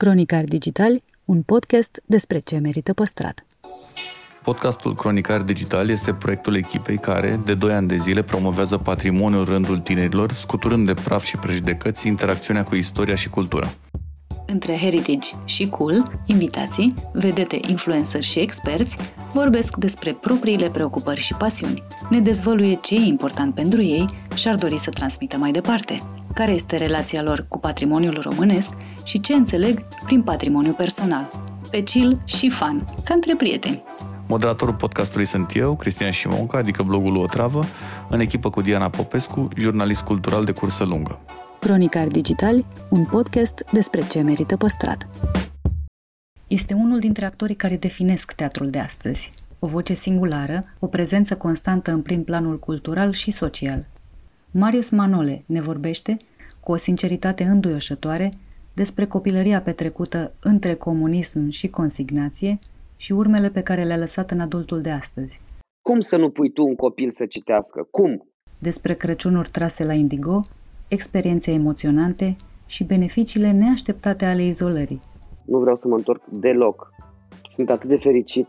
Cronicar Digitali, un podcast despre ce merită păstrat. Podcastul Cronicar Digital este proiectul echipei care, de 2 ani de zile, promovează patrimoniul rândul tinerilor, scuturând de praf și prejudecăți interacțiunea cu istoria și cultura. Între heritage și cool, invitații, vedete, influencer și experți vorbesc despre propriile preocupări și pasiuni. Ne dezvăluie ce e important pentru ei și ar dori să transmită mai departe, care este relația lor cu patrimoniul românesc și ce înțeleg prin patrimoniu personal. Pe chill și fan, ca între prieteni. Moderatorul podcastului sunt eu, Cristian Șimonca, adică blogul O Travă, în echipă cu Diana Popescu, jurnalist cultural de cursă lungă. Cronicar Digital, un podcast despre ce merită păstrat. Este unul dintre actorii care definesc teatrul de astăzi. O voce singulară, o prezență constantă în prim planul cultural și social. Marius Manole ne vorbește, cu o sinceritate înduioșătoare, despre copilăria petrecută între comunism și consignație și urmele pe care le-a lăsat în adultul de astăzi. Cum să nu pui tu un copil să citească? Cum? Despre Crăciunuri trase la indigo, experiențe emoționante și beneficiile neașteptate ale izolării. Nu vreau să mă întorc deloc. Sunt atât de fericit.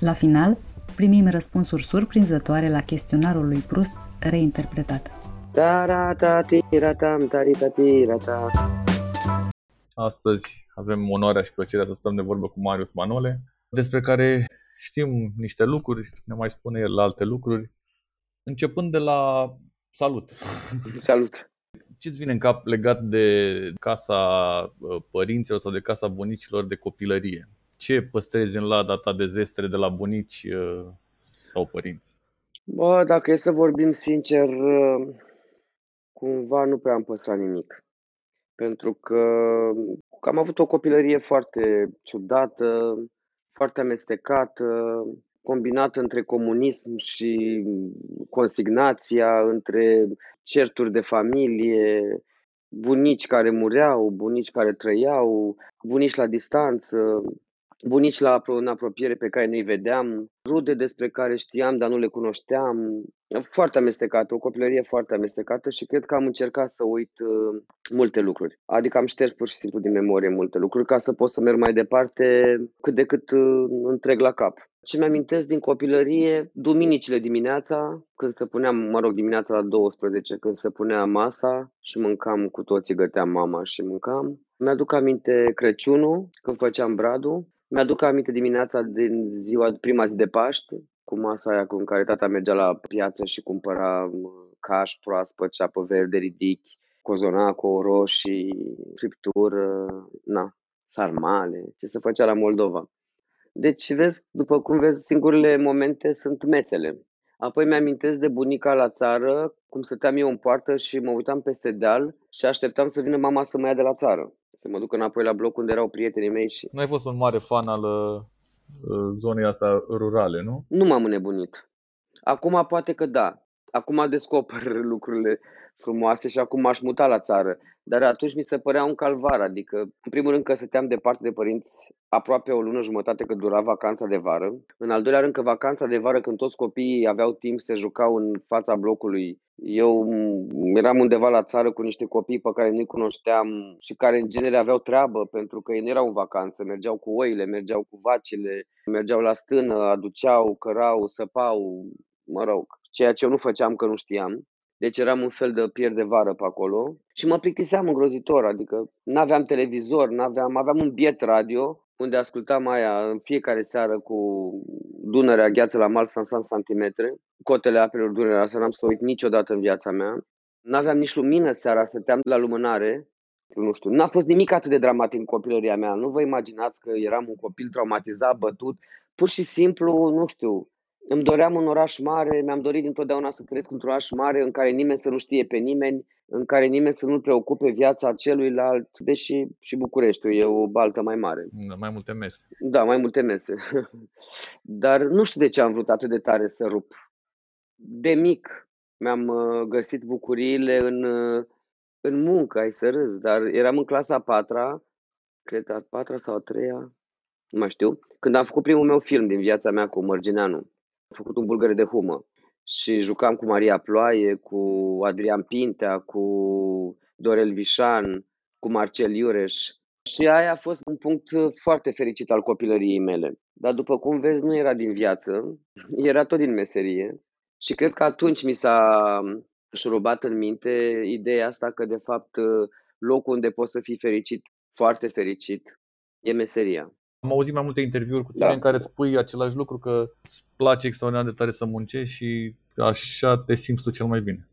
La final, primim răspunsuri surprinzătoare la chestionarul lui Proust reinterpretat. Astăzi avem onoarea și plăcerea să stăm de vorbă cu Marius Manole, despre care știm niște lucruri, ne mai spune el alte lucruri, începând de la salut. Salut! Ce-ți vine în cap legat de casa uh, părinților sau de casa bunicilor de copilărie? Ce păstrezi în lada ta de zestre de la bunici uh, sau părinți? Bă, dacă e să vorbim sincer, uh, cumva nu prea am păstrat nimic. Pentru că am avut o copilărie foarte ciudată, foarte amestecată, combinată între comunism și consignația, între certuri de familie, bunici care mureau, bunici care trăiau, bunici la distanță, bunici la, în apropiere pe care nu-i vedeam, rude despre care știam, dar nu le cunoșteam. Foarte amestecată, o copilărie foarte amestecată și cred că am încercat să uit uh, multe lucruri. Adică am șters pur și simplu din memorie multe lucruri ca să pot să merg mai departe cât de cât uh, întreg la cap. Ce mi-amintesc din copilărie, duminicile dimineața, când se punea, mă rog, dimineața la 12, când se punea masa și mâncam cu toții, găteam mama și mâncam. Mi-aduc aminte Crăciunul, când făceam bradul. Mi-aduc aminte dimineața din ziua, prima zi de Paște, cu masa aia cu care tata mergea la piață și cumpăra caș proaspăt, ceapă verde, ridic, cozonaco, roșii, friptură, na, sarmale, ce se făcea la Moldova. Deci, vezi, după cum vezi, singurele momente sunt mesele. Apoi mi-amintesc de bunica la țară, cum stăteam eu în poartă și mă uitam peste deal și așteptam să vină mama să mă ia de la țară. Să mă duc înapoi la bloc unde erau prietenii mei și... Nu ai fost un mare fan al uh, zonei astea rurale, nu? Nu m-am înnebunit. Acum poate că da. Acum descoper lucrurile frumoase și acum m-aș muta la țară. Dar atunci mi se părea un calvar, adică, în primul rând că stăteam departe de părinți aproape o lună jumătate că dura vacanța de vară. În al doilea rând că vacanța de vară, când toți copiii aveau timp să jucau în fața blocului, eu eram undeva la țară cu niște copii pe care nu-i cunoșteam și care în genere aveau treabă pentru că ei nu erau în vacanță, mergeau cu oile, mergeau cu vacile, mergeau la stână, aduceau, cărau, săpau, mă rog, ceea ce eu nu făceam că nu știam. Deci eram un fel de pier de vară pe acolo și mă plictiseam îngrozitor, adică nu aveam televizor, n-aveam, aveam un biet radio unde ascultam aia în fiecare seară cu Dunărea, gheață la mal, Sansan santimetre, cotele apelor Dunărea, să n-am să uit niciodată în viața mea. N-aveam nici lumină seara, stăteam la lumânare, nu știu, n-a fost nimic atât de dramatic în copilăria mea. Nu vă imaginați că eram un copil traumatizat, bătut. Pur și simplu, nu știu, îmi doream un oraș mare, mi-am dorit dintotdeauna să trăiesc într-un oraș mare în care nimeni să nu știe pe nimeni, în care nimeni să nu preocupe viața celuilalt, deși și Bucureștiul e o baltă mai mare. Da, mai multe mese. Da, mai multe mese. Dar nu știu de ce am vrut atât de tare să rup. De mic mi-am uh, găsit bucuriile în, uh, în muncă, ai să râzi, dar eram în clasa a patra, cred a patra sau a treia, nu mai știu, când am făcut primul meu film din viața mea cu Mărgineanu făcut un bulgăre de humă și jucam cu Maria Ploaie, cu Adrian Pintea, cu Dorel Vișan, cu Marcel Iureș Și aia a fost un punct foarte fericit al copilăriei mele. Dar după cum vezi, nu era din viață, era tot din meserie. Și cred că atunci mi s-a șurubat în minte ideea asta că, de fapt, locul unde poți să fii fericit, foarte fericit, e meseria. Am auzit mai multe interviuri cu tine Da. în care spui același lucru, că îți place extraordinar de tare să muncești și așa te simți tu cel mai bine.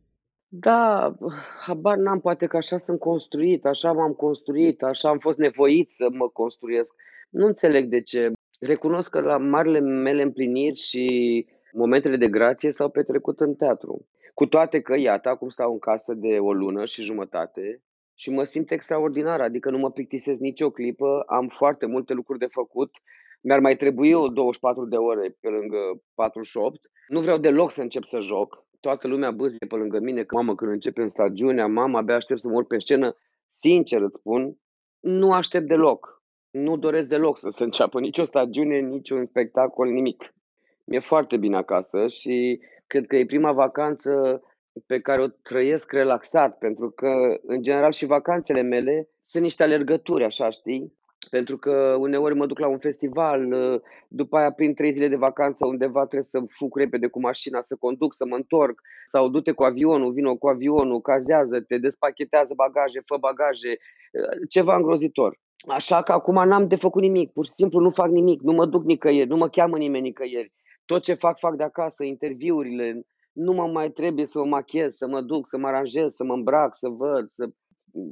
Da, habar n-am, poate că așa sunt construit, așa m-am construit, așa am fost nevoit să mă construiesc. Nu înțeleg de ce. Recunosc că la marile mele împliniri și momentele de grație s-au petrecut în teatru. Cu toate că, iată, acum stau în casă de o lună și jumătate și mă simt extraordinar, adică nu mă plictisesc nicio clipă, am foarte multe lucruri de făcut, mi-ar mai trebui o 24 de ore pe lângă 48. Nu vreau deloc să încep să joc, toată lumea bâzie pe lângă mine, că mamă, când începem stagiunea, mama, abia aștept să mă urc pe scenă. Sincer îți spun, nu aștept deloc. Nu doresc deloc să se înceapă nicio stagiune, niciun spectacol, nimic. Mi-e foarte bine acasă și cred că e prima vacanță pe care o trăiesc relaxat, pentru că, în general, și vacanțele mele sunt niște alergături, așa, știi? Pentru că uneori mă duc la un festival, după aia prin trei zile de vacanță undeva trebuie să fug repede cu mașina, să conduc, să mă întorc, sau du-te cu avionul, vino cu avionul, cazează-te, despachetează bagaje, fă bagaje, ceva îngrozitor. Așa că acum n-am de făcut nimic, pur și simplu nu fac nimic, nu mă duc nicăieri, nu mă cheamă nimeni nicăieri. Tot ce fac, fac de acasă, interviurile, nu mă mai trebuie să mă machez, să mă duc, să mă aranjez, să mă îmbrac, să văd, să...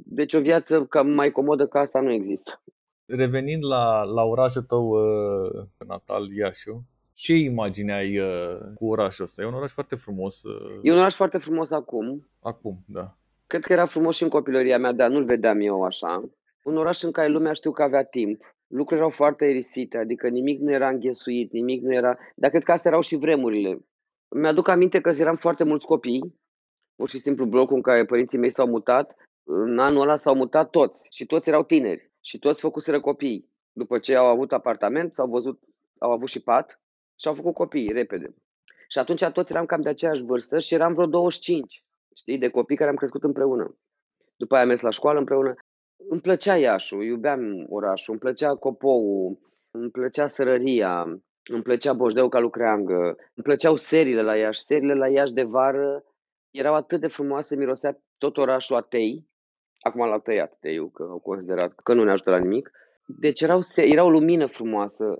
Deci o viață cam mai comodă ca asta nu există. Revenind la, la orașul tău uh, natal, Iașu, ce imagine ai uh, cu orașul ăsta? E un oraș foarte frumos. Uh, E un oraș foarte frumos acum. Acum, da. Cred că era frumos și în copilăria mea, dar nu-l vedeam eu așa. Un oraș în care lumea știu că avea timp. Lucrurile erau foarte erisite, adică nimic nu era înghesuit, nimic nu era... Dar cred că astea erau și vremurile. Mi-aduc aminte că eram foarte mulți copii, pur și simplu blocul în care părinții mei s-au mutat, în anul ăla s-au mutat toți și toți erau tineri și toți făcuseră copii. După ce au avut apartament, s-au văzut, au avut și pat și au făcut copii repede. Și atunci toți eram cam de aceeași vârstă și eram vreo 25, știi, de copii care am crescut împreună. După aia am mers la școală împreună. Îmi plăcea Iașul, iubeam orașul, îmi plăcea Copou, îmi plăcea Sărăria, îmi plăcea Boșdeu ca lucreangă, îmi plăceau serile la Iași. Serile la Iași de vară erau atât de frumoase, mirosea tot orașul a tei. Acum l-au tăiat teiul, că au considerat că nu ne ajută la nimic. Deci erau, era o lumină frumoasă.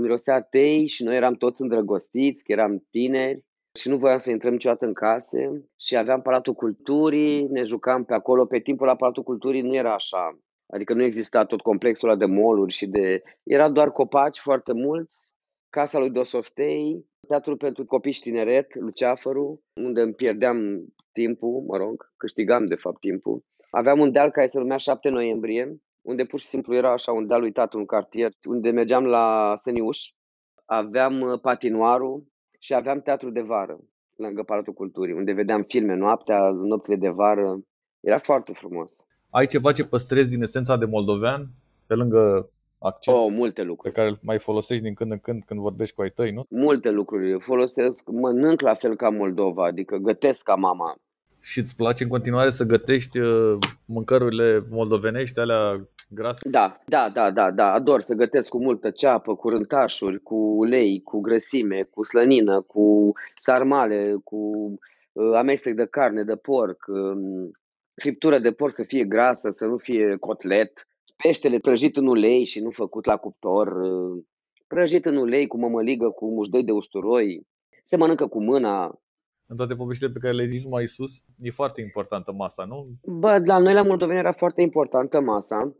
Mirosea tei și noi eram toți îndrăgostiți, că eram tineri și nu voiam să intrăm niciodată în case și aveam Palatul Culturii, ne jucam pe acolo. Pe timpul la Palatul Culturii nu era așa. Adică nu exista tot complexul ăla de moluri și de... Era doar copaci foarte mulți, Casa lui Dosoftei, Teatrul pentru Copii și Tineret, Luceafărul, unde îmi pierdeam timpul, mă rog, câștigam de fapt timpul. Aveam un deal care se numea 7 noiembrie, unde pur și simplu era așa un deal uitat în cartier, unde mergeam la Săniuș. Aveam patinoarul și aveam teatru de vară, lângă Palatul Culturii, unde vedeam filme noaptea, nopțile de vară. Era foarte frumos. Ai ceva ce păstrezi din esența de moldovean, pe lângă accent Oh, multe lucruri. pe care îl mai folosești din când în când când vorbești cu ai tăi, nu? Multe lucruri. Folosesc, mănânc la fel ca Moldova, adică gătesc ca mama. Și îți place în continuare să gătești uh, mâncărurile moldovenești, alea grase? Da, da, da, da, da. Ador să gătesc cu multă ceapă, cu rântașuri, cu ulei, cu grăsime, cu slănină, cu sarmale, cu uh, amestec de carne, de porc, uh, friptură de porc să fie grasă, să nu fie cotlet, peștele prăjit în ulei și nu făcut la cuptor, uh, prăjit în ulei cu mămăligă, cu mușdoi de usturoi, se mănâncă cu mâna. În toate poveștile pe care le-ai zis mai sus, e foarte importantă masa, nu? Bă, la noi la moldoveni era foarte importantă masa.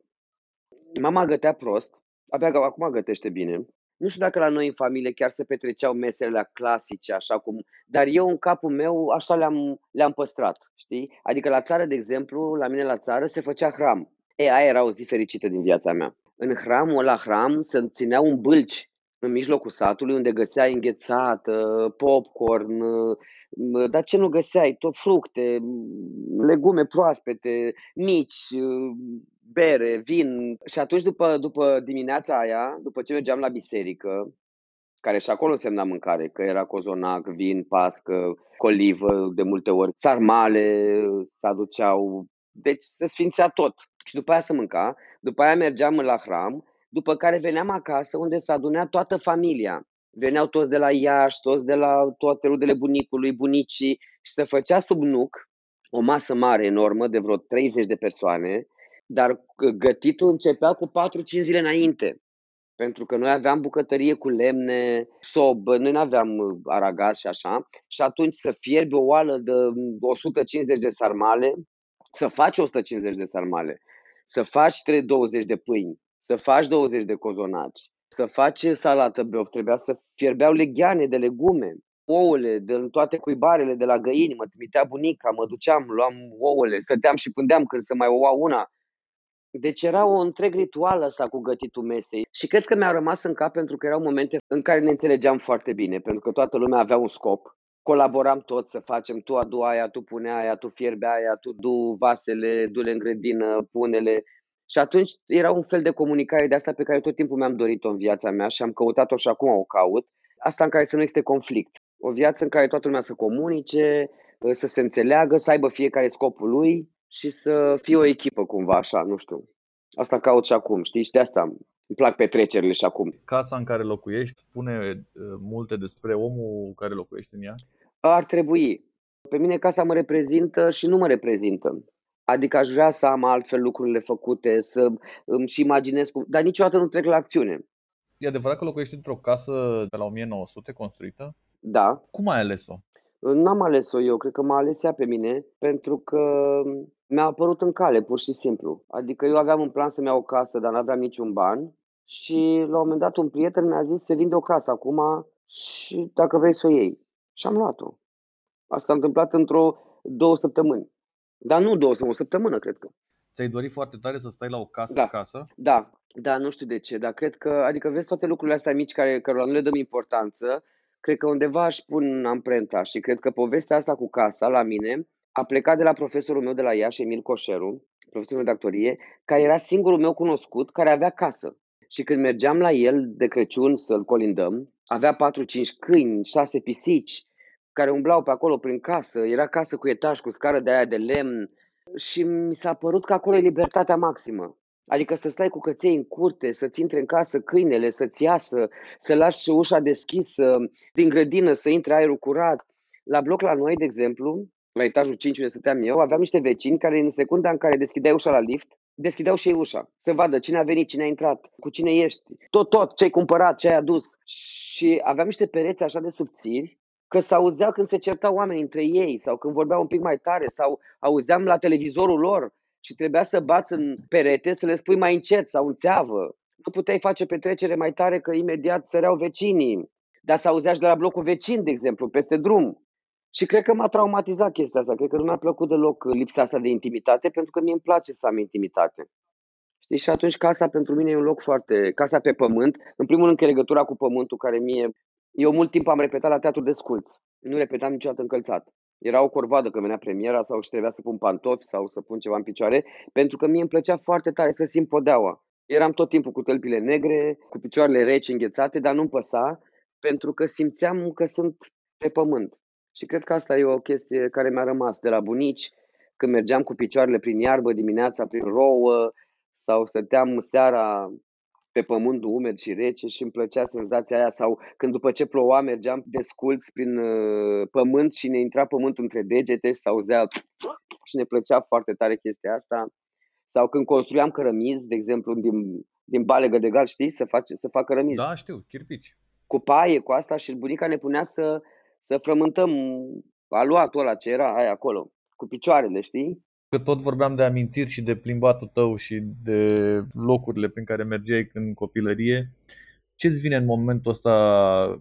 Mama gătea prost, abia că acum gătește bine. Nu știu dacă la noi în familie chiar se petreceau mesele la clasice, așa cum... Dar eu în capul meu așa le-am, le-am păstrat, știi? Adică la țară, de exemplu, la mine la țară se făcea hram. E, aia era o zi fericită din viața mea. În hramul la hram se ținea un bâlci în mijlocul satului unde găseai înghețată, popcorn, dar ce nu găseai? Tot fructe, legume proaspete, mici, bere, vin. Și atunci după, după dimineața aia, după ce mergeam la biserică, care și acolo semna mâncare, că era cozonac, vin, pască, colivă de multe ori, sarmale se aduceau, deci se sfințea tot. Și după aia să mânca, După aia mergeam la hram, după care veneam acasă unde s-a adunat toată familia. Veneau toți de la Iași, toți de la toate rudele bunicului, bunicii și se făcea sub nuc o masă mare, enormă, de vreo 30 de persoane, dar gătitul începea cu 4-5 zile înainte. Pentru că noi aveam bucătărie cu lemne, sobă, noi nu aveam uh, aragaz și așa. Și atunci să fierbi o oală de 150 de sarmale, să faci 150 de sarmale, să faci 320 de pâini, să faci 20 de cozonaci, să faci salată beof, trebuia să fierbeau legheane de legume, ouăle, de toate cuibarele de la găini, mă trimitea bunica, mă duceam, luam ouăle, stăteam și pândeam când să mai oua una. Deci era o întreg ritual ăsta cu gătitul mesei și cred că mi-a rămas în cap pentru că erau momente în care ne înțelegeam foarte bine, pentru că toată lumea avea un scop. Colaboram toți să facem, tu adu aia, tu pune aia, tu fierbe aia, tu du vasele, du-le în grădină, pune-le. Și atunci era un fel de comunicare de asta pe care tot timpul mi-am dorit-o în viața mea și am căutat-o și acum o caut. Asta în care să nu existe conflict. O viață în care toată lumea să comunice, să se înțeleagă, să aibă fiecare scopul lui și să fie o echipă cumva așa, nu știu. Asta caut și acum, știi? Și de asta îmi plac petrecerile și acum. Casa în care locuiești spune uh, multe despre omul care locuiește în ea? Ar trebui. Pe mine casa mă reprezintă și nu mă reprezintă. Adică aș vrea să am altfel lucrurile făcute, să îmi și imaginez cum... Dar niciodată nu trec la acțiune. E adevărat că locuiești într-o casă de la 1900 construită? Da. Cum ai ales-o? N-am ales-o eu, cred că m-a ales ea pe mine, pentru că mi-a apărut în cale, pur și simplu. Adică eu aveam un plan să-mi iau o casă, dar n-aveam niciun ban și la un moment dat un prieten mi-a zis să vinde o casă acum și dacă vrei să o iei. Și am luat-o. Asta s-a întâmplat într-o două săptămâni. Dar nu două săptămâni, o săptămână, cred că. Ți-ai dorit foarte tare să stai la o casă Da. casă? Da, da, nu știu de ce, dar cred că, adică vezi toate lucrurile astea mici care, cărora nu le dăm importanță, cred că undeva aș pun amprenta și cred că povestea asta cu casa la mine a plecat de la profesorul meu de la Iași, Emil Coșeru, profesorul de actorie, care era singurul meu cunoscut care avea casă. Și când mergeam la el de Crăciun să-l colindăm, avea 4-5 câini, 6 pisici, care umblau pe acolo prin casă. Era casă cu etaj, cu scară de aia de lemn. Și mi s-a părut că acolo e libertatea maximă. Adică să stai cu căței în curte, să-ți intre în casă câinele, să-ți iasă, să lași ușa deschisă, din grădină să intre aerul curat. La bloc la noi, de exemplu, la etajul 5 unde stăteam eu, aveam niște vecini care în secunda în care deschideai ușa la lift, deschideau și ei ușa, să vadă cine a venit, cine a intrat, cu cine ești, tot, tot, ce ai cumpărat, ce ai adus. Și aveam niște pereți așa de subțiri, că se auzea când se certau oamenii între ei sau când vorbeau un pic mai tare sau auzeam la televizorul lor și trebuia să bați în perete să le spui mai încet sau în țeavă. Nu puteai face petrecere mai tare că imediat săreau vecinii. Dar să auzea și de la blocul vecin, de exemplu, peste drum. Și cred că m-a traumatizat chestia asta. Cred că nu mi-a plăcut deloc lipsa asta de intimitate, pentru că mie îmi place să am intimitate. Știi? Și atunci casa pentru mine e un loc foarte... Casa pe pământ. În primul rând că e legătura cu pământul, care mie... Eu mult timp am repetat la teatru de sculți. Nu repetam niciodată încălțat. Era o corvadă că venea premiera sau și trebuia să pun pantofi sau să pun ceva în picioare, pentru că mie îmi plăcea foarte tare să simt podeaua. Eram tot timpul cu tălpile negre, cu picioarele reci înghețate, dar nu-mi păsa, pentru că simțeam că sunt pe pământ. Și cred că asta e o chestie care mi-a rămas de la bunici, când mergeam cu picioarele prin iarbă dimineața, prin rouă, sau stăteam seara pe pământul umed și rece și îmi plăcea senzația aia sau când după ce ploua mergeam desculți prin uh, pământ și ne intra pământul între degete și s-auzea și ne plăcea foarte tare chestia asta. Sau când construiam cărămizi, de exemplu, din, din balegă de gal, știi, să, face, să fac cărămizi. Da, știu, chirpici. Cu paie, cu asta și bunica ne punea să, să frământăm aluatul ăla ce era aia acolo, cu picioarele, știi? Că tot vorbeam de amintiri și de plimbatul tău și de locurile prin care mergeai în copilărie. Ce-ți vine în momentul ăsta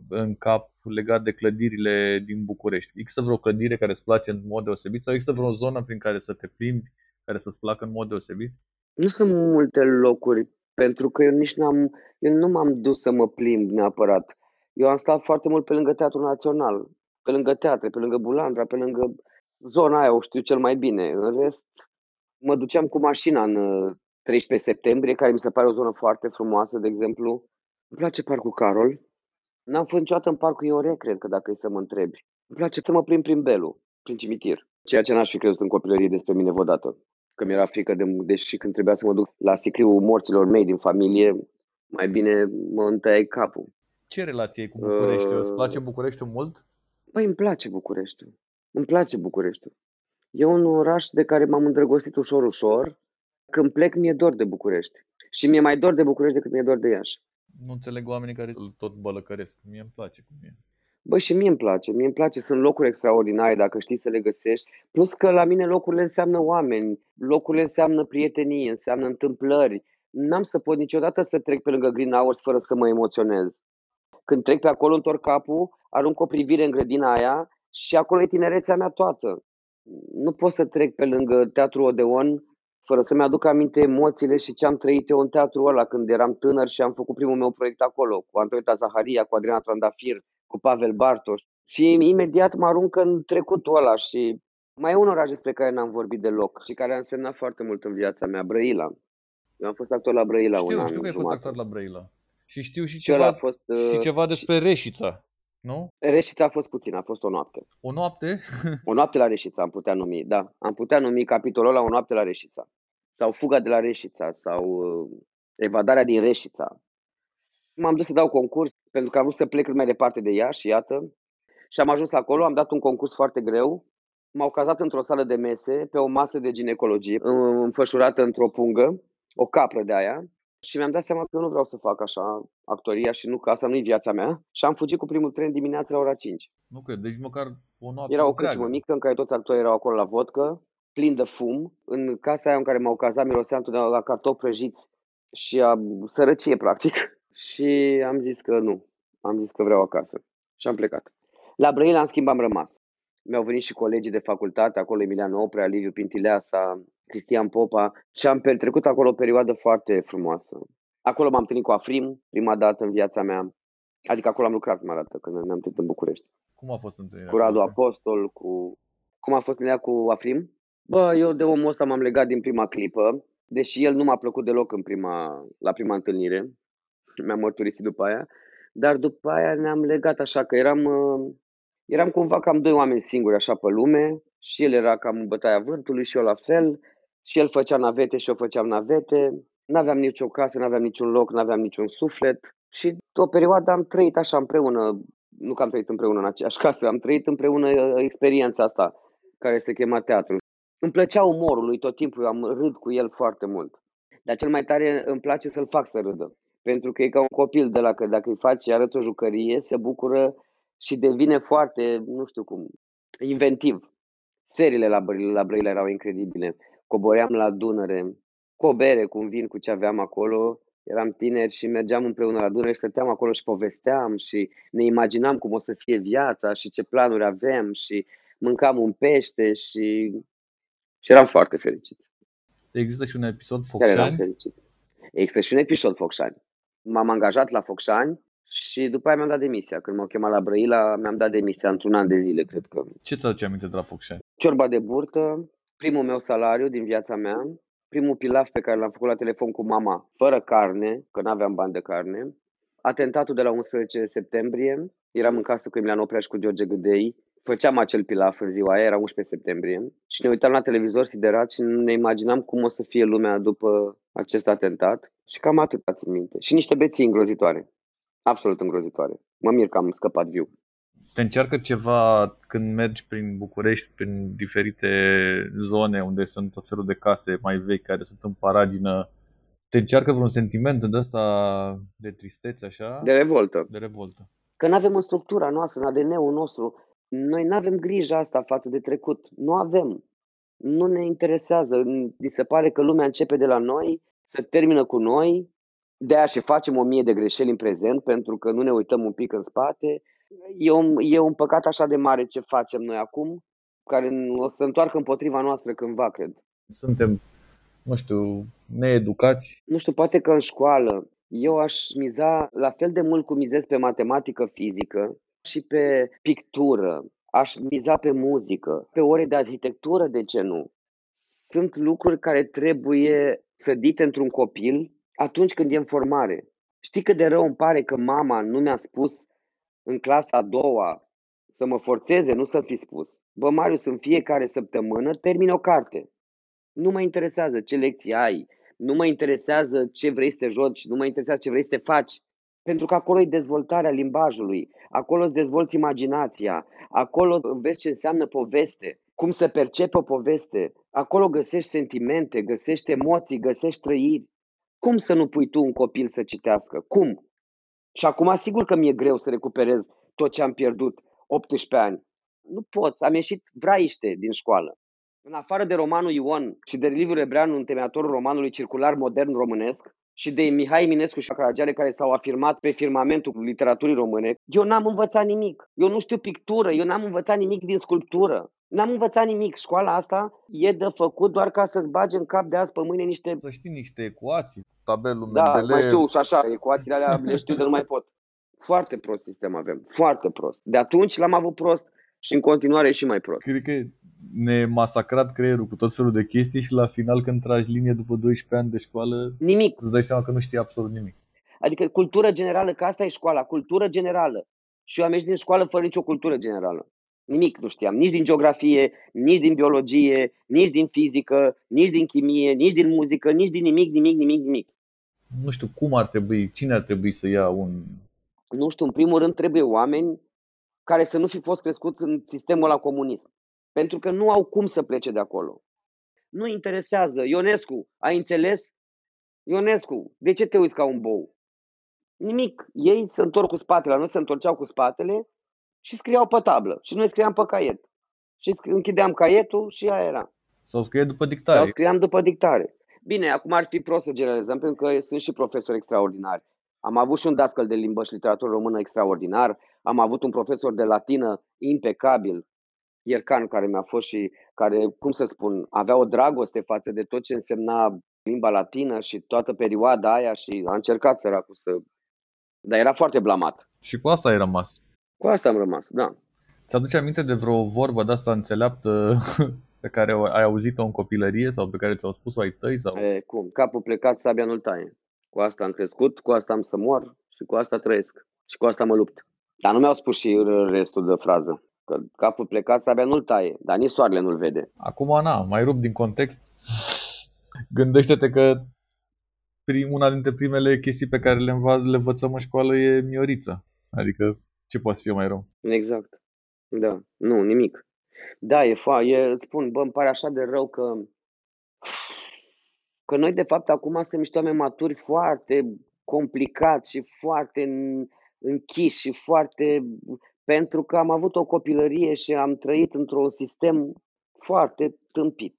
în cap legat de clădirile din București? Există vreo clădire care îți place în mod deosebit sau există vreo zonă prin care să te plimbi, care să-ți placă în mod deosebit? Nu sunt multe locuri, pentru că eu nici n-am, eu nu m-am dus să mă plimb neapărat. Eu am stat foarte mult pe lângă Teatrul Național, pe lângă teatre, pe lângă Bulandra, pe lângă zona aia, o știu cel mai bine. În rest, mă duceam cu mașina în 13 septembrie, care mi se pare o zonă foarte frumoasă, de exemplu. Îmi place Parcul Carol. N-am fost niciodată în Parcul Iore, cred că dacă e să mă întrebi. Îmi place să mă plimb prin Belu, prin cimitir. Ceea ce n-aș fi crezut în copilărie despre mine vreodată. că mi-era frică de, deși când trebuia să mă duc la sicriul morților mei din familie, mai bine mă întăiai capul. Ce relație ai cu Bucureștiul? Îți place Bucureștiul mult? Păi îmi place Bucureștiul. Îmi place Bucureștiul. E un oraș de care m-am îndrăgostit ușor, ușor. Când plec, mi-e dor de București. Și mi-e mai dor de București decât mi-e dor de Iași. Nu înțeleg oamenii care îl tot bălăcăresc. Mie îmi place cum e. Băi, și mie îmi place. Mie îmi place. Sunt locuri extraordinare dacă știi să le găsești. Plus că la mine locurile înseamnă oameni, locurile înseamnă prietenie, înseamnă întâmplări. N-am să pot niciodată să trec pe lângă Green Hours fără să mă emoționez. Când trec pe acolo, întorc capul, arunc o privire în grădina aia și acolo e tinerețea mea toată. Nu pot să trec pe lângă Teatrul Odeon fără să-mi aduc aminte emoțiile și ce am trăit eu în teatrul ăla când eram tânăr și am făcut primul meu proiect acolo, cu Antoeta Zaharia, cu Adriana Trandafir, cu Pavel Bartos. Și imediat mă arunc în trecutul ăla și mai e un oraș despre care n-am vorbit deloc și care a însemnat foarte mult în viața mea, Brăila. Eu am fost actor la Brăila știu, un an Știu că ai jumate. fost actor la Brăila. Și știu și, Și ceva, ăla a fost, și uh, ceva despre Reșița, nu? Reșița a fost puțin, a fost o noapte. O noapte? O noapte la Reșița am putea numi, da. Am putea numi capitolul ăla o noapte la Reșița. Sau fuga de la Reșița, sau uh, evadarea din Reșița. M-am dus să dau concurs pentru că am vrut să plec cât mai departe de ea și iată. Și am ajuns acolo, am dat un concurs foarte greu. M-au cazat într-o sală de mese, pe o masă de ginecologie, în- înfășurată într-o pungă, o capră de aia. Și mi-am dat seama că eu nu vreau să fac așa actoria și nu că asta nu-i viața mea. Și am fugit cu primul tren dimineața la ora 5. Nu cred, deci măcar o noapte Era o întreagă. cârciumă mică în care toți actorii erau acolo la vodcă, plin de fum. În casa aia în care m-au cazat mirosea întotdeauna la cartofi prăjiți și a sărăcie, practic. Și am zis că nu. Am zis că vreau acasă. Și am plecat. La Brăila, în schimb, am rămas. Mi-au venit și colegii de facultate, acolo Emilian Oprea, Liviu Pintileasa, Cristian Popa și am petrecut acolo o perioadă foarte frumoasă. Acolo m-am întâlnit cu Afrim, prima dată în viața mea. Adică acolo am lucrat prima dată, când ne-am întâlnit în București Cum a fost întâlnirea? cu Radu voastră? Apostol, cu... Cum a fost întâlnirea cu Afrim? Bă, eu de omul ăsta m-am legat din prima clipă, deși el nu m-a plăcut deloc în prima, la prima întâlnire. Mi-am mărturisit după aia. Dar după aia ne-am legat așa că eram, uh, eram cumva cam doi oameni singuri așa pe lume și el era cam în bătaia vântului și eu la fel. Și el făcea navete și eu făceam navete. N-aveam nicio casă, n-aveam niciun loc, n-aveam niciun suflet. Și o perioadă am trăit așa împreună, nu că am trăit împreună în aceeași casă, am trăit împreună uh, experiența asta care se chema teatru. Îmi plăcea umorul lui tot timpul, eu am râd cu el foarte mult. Dar cel mai tare îmi place să-l fac să râdă. Pentru că e ca un copil de la că dacă îi faci, arăți o jucărie, se bucură și devine foarte, nu știu cum, inventiv. Seriile la, Brăila, la Brăila erau incredibile. Coboream la Dunăre cu o bere, cu un vin, cu ce aveam acolo. Eram tineri și mergeam împreună la Dunăre și stăteam acolo și povesteam și ne imaginam cum o să fie viața și ce planuri avem și mâncam un pește și, și eram foarte fericiți. Există și un episod Chiar eram Focșani. fericit. Există și un episod Focșani. M-am angajat la Focșani și după aia mi-am dat demisia. Când m-au chemat la Brăila, mi-am dat demisia într-un an de zile, cred că. Ce ți aduce aminte de la Focșani? Ciorba de burtă, primul meu salariu din viața mea, primul pilaf pe care l-am făcut la telefon cu mama, fără carne, că nu aveam bani de carne, atentatul de la 11 septembrie, eram în casă cu Emilian Oprea și cu George Gâdei, făceam acel pilaf în ziua aia, era 11 septembrie, și ne uitam la televizor siderat și ne imaginam cum o să fie lumea după acest atentat și cam atât țin minte. Și niște beții îngrozitoare, absolut îngrozitoare. Mă mir că am scăpat viu. Te încearcă ceva când mergi prin București, prin diferite zone unde sunt tot felul de case mai vechi care sunt în paragină, te încearcă vreun sentiment de ăsta de tristețe așa? De revoltă. de revoltă. Că nu avem în structura noastră, în ADN-ul nostru. Noi nu avem grija asta față de trecut. Nu avem. Nu ne interesează. Ni se pare că lumea începe de la noi, se termină cu noi, de aia și facem o mie de greșeli în prezent, pentru că nu ne uităm un pic în spate. E un, e un păcat așa de mare ce facem noi acum, care o să întoarcă împotriva noastră cândva, cred. Suntem, nu știu, needucați. nu știu, poate că în școală eu aș miza la fel de mult cum mizez pe matematică, fizică și pe pictură. Aș miza pe muzică, pe ore de arhitectură, de ce nu? Sunt lucruri care trebuie sădite într-un copil atunci când e în formare. Știi cât de rău îmi pare că mama nu mi-a spus în clasa a doua să mă forțeze, nu să fi spus. Bă, Marius, în fiecare săptămână termin o carte. Nu mă interesează ce lecții ai, nu mă interesează ce vrei să te joci, nu mă interesează ce vrei să te faci. Pentru că acolo e dezvoltarea limbajului, acolo îți dezvolți imaginația, acolo vezi ce înseamnă poveste, cum să percepe o poveste, acolo găsești sentimente, găsești emoții, găsești trăiri. Cum să nu pui tu un copil să citească? Cum? Și acum sigur că mi-e greu să recuperez tot ce am pierdut 18 ani. Nu pot, am ieșit vraiște din școală. În afară de romanul Ion și de Liviu Rebreanu, întemeiatorul romanului circular modern românesc, și de Mihai Minescu și Caragiale care s-au afirmat pe firmamentul literaturii române, eu n-am învățat nimic. Eu nu știu pictură, eu n-am învățat nimic din sculptură. N-am învățat nimic. Școala asta e de făcut doar ca să-ți bage în cap de azi pe mâine niște... Să știi niște ecuații, tabelul Da, Mendeleev. mai știu și așa, ecuațiile alea le știu de nu mai pot. Foarte prost sistem avem, foarte prost. De atunci l-am avut prost și în continuare și mai prost. Cred că ne masacrat creierul cu tot felul de chestii și la final când tragi linie după 12 ani de școală, Nimic. îți dai seama că nu știi absolut nimic. Adică cultură generală, că asta e școala, cultură generală. Și eu am ieșit din școală fără nicio cultură generală. Nimic nu știam, nici din geografie, nici din biologie, nici din fizică, nici din chimie, nici din muzică, nici din nimic, nimic, nimic, nimic. Nu știu cum ar trebui, cine ar trebui să ia un... Nu știu, în primul rând trebuie oameni care să nu fi fost crescuți în sistemul la comunism. Pentru că nu au cum să plece de acolo. Nu interesează. Ionescu, ai înțeles? Ionescu, de ce te uiți ca un bou? Nimic. Ei se întorc cu spatele, la noi se întorceau cu spatele și scriau pe tablă. Și noi scriam pe caiet. Și sc- închideam caietul și aia era. Sau scrie după Sau dictare. scriam după dictare. Bine, acum ar fi prost să generalizăm, pentru că sunt și profesori extraordinari. Am avut și un dascăl de limbă și literatură română extraordinar. Am avut un profesor de latină impecabil, Iercan, care mi-a fost și care, cum să spun, avea o dragoste față de tot ce însemna limba latină și toată perioada aia și a încercat săracul să... Dar era foarte blamat. Și cu asta ai rămas. Cu asta am rămas, da. Ți-aduce aminte de vreo vorbă de asta înțeleaptă pe care o- ai auzit-o în copilărie sau pe care ți-au spus-o ai tăi? Sau... E, cum? Capul plecat, sabia nu-l taie. Cu asta am crescut, cu asta am să mor și cu asta trăiesc. Și cu asta mă lupt. Dar nu mi-au spus și restul de frază. Că capul plecat, sabia nu-l taie, dar nici soarele nu-l vede. Acum, na, mai rup din context. Gândește-te că prim, una dintre primele chestii pe care le, înva- le învățăm în școală e miorița. Adică ce poate fi mai rău? Exact. Da. Nu, nimic. Da, e fa, e, îți spun, bă, îmi pare așa de rău că că noi de fapt acum suntem niște oameni maturi foarte complicați și foarte în- închiși și foarte pentru că am avut o copilărie și am trăit într-un sistem foarte tâmpit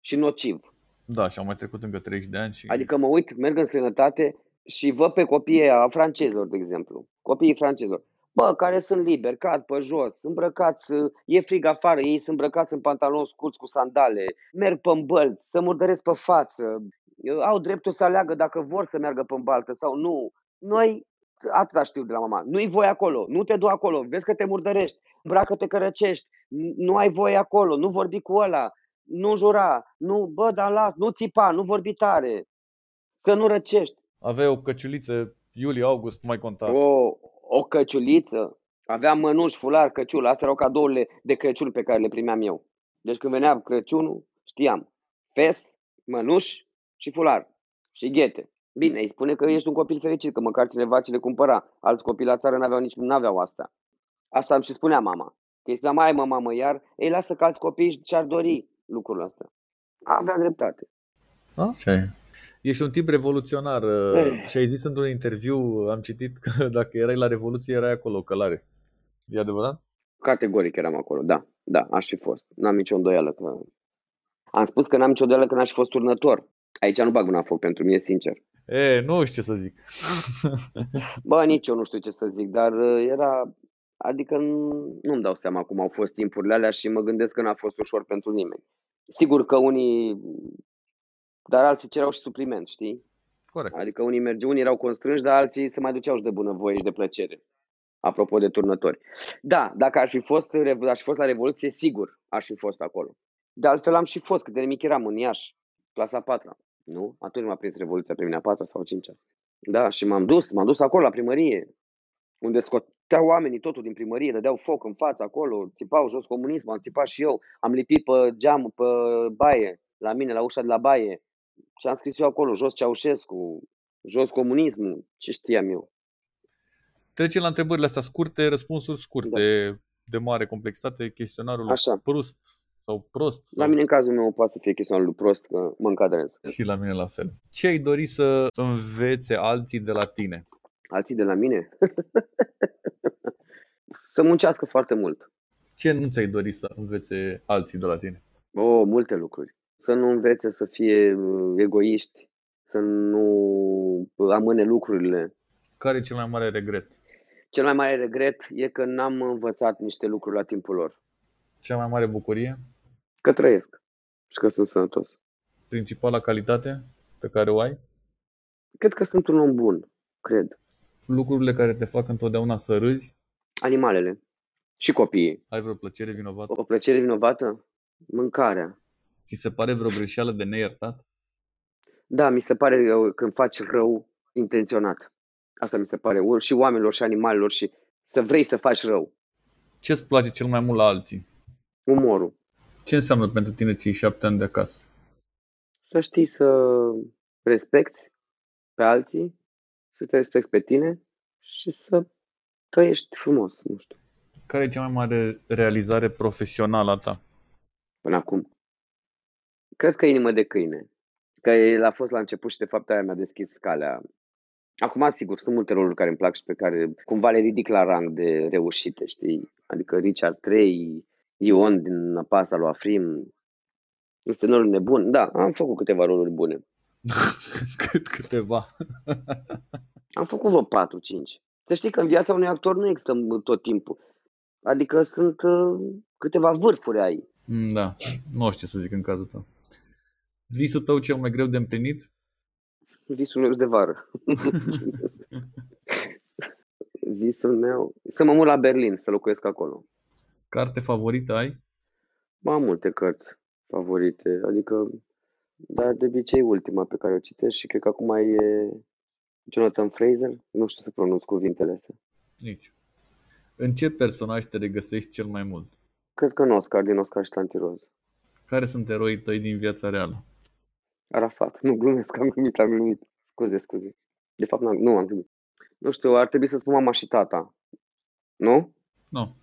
și nociv. Da, și au mai trecut încă 30 de ani și... Adică mă uit, merg în străinătate și văd pe copiii a francezilor, de exemplu, copiii francezilor, bă, care sunt liberi, cad pe jos, îmbrăcați, e frig afară, ei sunt îmbrăcați în pantaloni scurți cu sandale, merg pe bălți, să murdăresc pe față, au dreptul să aleagă dacă vor să meargă pe baltă sau nu. Noi, atâta știu de la mama, nu-i voie acolo, nu te du acolo, vezi că te murdărești, îmbracă-te că răcești, n- nu ai voie acolo, nu vorbi cu ăla, nu jura, nu, bă, dar las, nu țipa, nu vorbi tare, să nu răcești. Aveai o căciuliță, iulie, august, nu mai conta. O, o căciuliță, aveam mănuși, fular, căciulă, astea erau cadourile de Crăciun pe care le primeam eu. Deci când venea Crăciunul, știam, fes, mănuși și fular și ghete. Bine, îi spune că ești un copil fericit, că măcar cineva ți le cumpăra. Alți copii la țară n-aveau nici n-aveau asta. Asta îmi și spunea mama. Că îi spunea, mai mă, mamă, iar, ei lasă că alți copii și-ar dori lucrul ăsta. Avea dreptate. Așa e. Ești un tip revoluționar Eh. și ai zis într-un interviu, am citit că dacă erai la Revoluție, erai acolo, călare. E adevărat? Categoric eram acolo, da, da, aș fi fost. N-am nicio îndoială că... Am spus că n-am nicio îndoială că n-aș fi fost turnător. Aici nu bag mâna în foc pentru mine, sincer. E, nu știu ce să zic. Bă, nici eu nu știu ce să zic, dar uh, era... Adică nu- nu-mi dau seama cum au fost timpurile alea și mă gândesc că n-a fost ușor pentru nimeni. Sigur că unii... Dar alții cereau și supliment, știi? Corect. Adică unii mergeau, unii erau constrânși, dar alții se mai duceau și de bunăvoie și de plăcere. Apropo de turnători. Da, dacă aș fi fost, rev- aș fi fost la Revoluție, sigur aș fi fost acolo. De altfel am și fost, cât de mic eram în Iași, clasa a patra. Nu? Atunci m-a prins Revoluția pe mine a patra sau a cincea. Da, și m-am dus, m-am dus acolo la primărie, unde scoteau oamenii totul din primărie, dădeau foc în față acolo, țipau jos comunismul, am țipat și eu, am lipit pe geam, pe baie, la mine, la ușa de la baie. Ce am scris eu acolo, jos Ceaușescu, jos comunismul, ce știam eu. Trecem la întrebările astea scurte, răspunsuri scurte, da. de mare complexitate, chestionarul Așa. Proust sau prost. Sau... La mine, în cazul meu, poate să fie chestionarul lui prost, că mă încadrez. Și la mine la fel. Ce ai dori să învețe alții de la tine? Alții de la mine? să muncească foarte mult. Ce nu ți-ai dori să învețe alții de la tine? O, oh, multe lucruri. Să nu învețe să fie uh, egoiști, să nu amâne lucrurile. Care e cel mai mare regret? Cel mai mare regret e că n-am învățat niște lucruri la timpul lor. Cea mai mare bucurie? Că trăiesc și că sunt sănătos. Principala calitate pe care o ai? Cred că sunt un om bun, cred. Lucrurile care te fac întotdeauna să râzi? Animalele și copiii. Ai vreo plăcere vinovată? O plăcere vinovată? Mâncarea. Ți se pare vreo greșeală de neiertat? Da, mi se pare când faci rău intenționat. Asta mi se pare. Și oamenilor și animalelor și să vrei să faci rău. Ce îți place cel mai mult la alții? Umorul. Ce înseamnă pentru tine cei șapte ani de acasă? Să știi să respecti pe alții, să te respecti pe tine și să trăiești frumos, nu știu. Care e cea mai mare realizare profesională a ta? Până acum. Cred că inimă de câine. Că el a fost la început și de fapt aia mi-a deschis calea. Acum, sigur, sunt multe roluri care îmi plac și pe care cumva le ridic la rang de reușite, știi? Adică Richard 3, Ion din pasta lui Afrim. Este rolul nebun. Da, am făcut câteva roluri bune. Cât câteva. am făcut vreo 4-5. Să știi că în viața unui actor nu există tot timpul. Adică sunt uh, câteva vârfuri ai. Da, nu știu ce să zic în cazul tău. Visul tău cel mai greu de împlinit? Visul meu de vară. Visul meu... Să mă mut la Berlin, să locuiesc acolo. Carte favorită ai? Am multe cărți favorite, adică, dar de obicei ultima pe care o citesc și cred că acum e Jonathan Fraser, nu știu să pronunț cuvintele astea. Nici. În ce personaj te regăsești cel mai mult? Cred că în Oscar, din Oscar și Tantiroz. Care sunt eroii tăi din viața reală? Arafat. Nu glumesc, am glumit, am glumit. Scuze, scuze. De fapt, nu am glumit. Nu știu, ar trebui să spun mama și tata. Nu? Nu.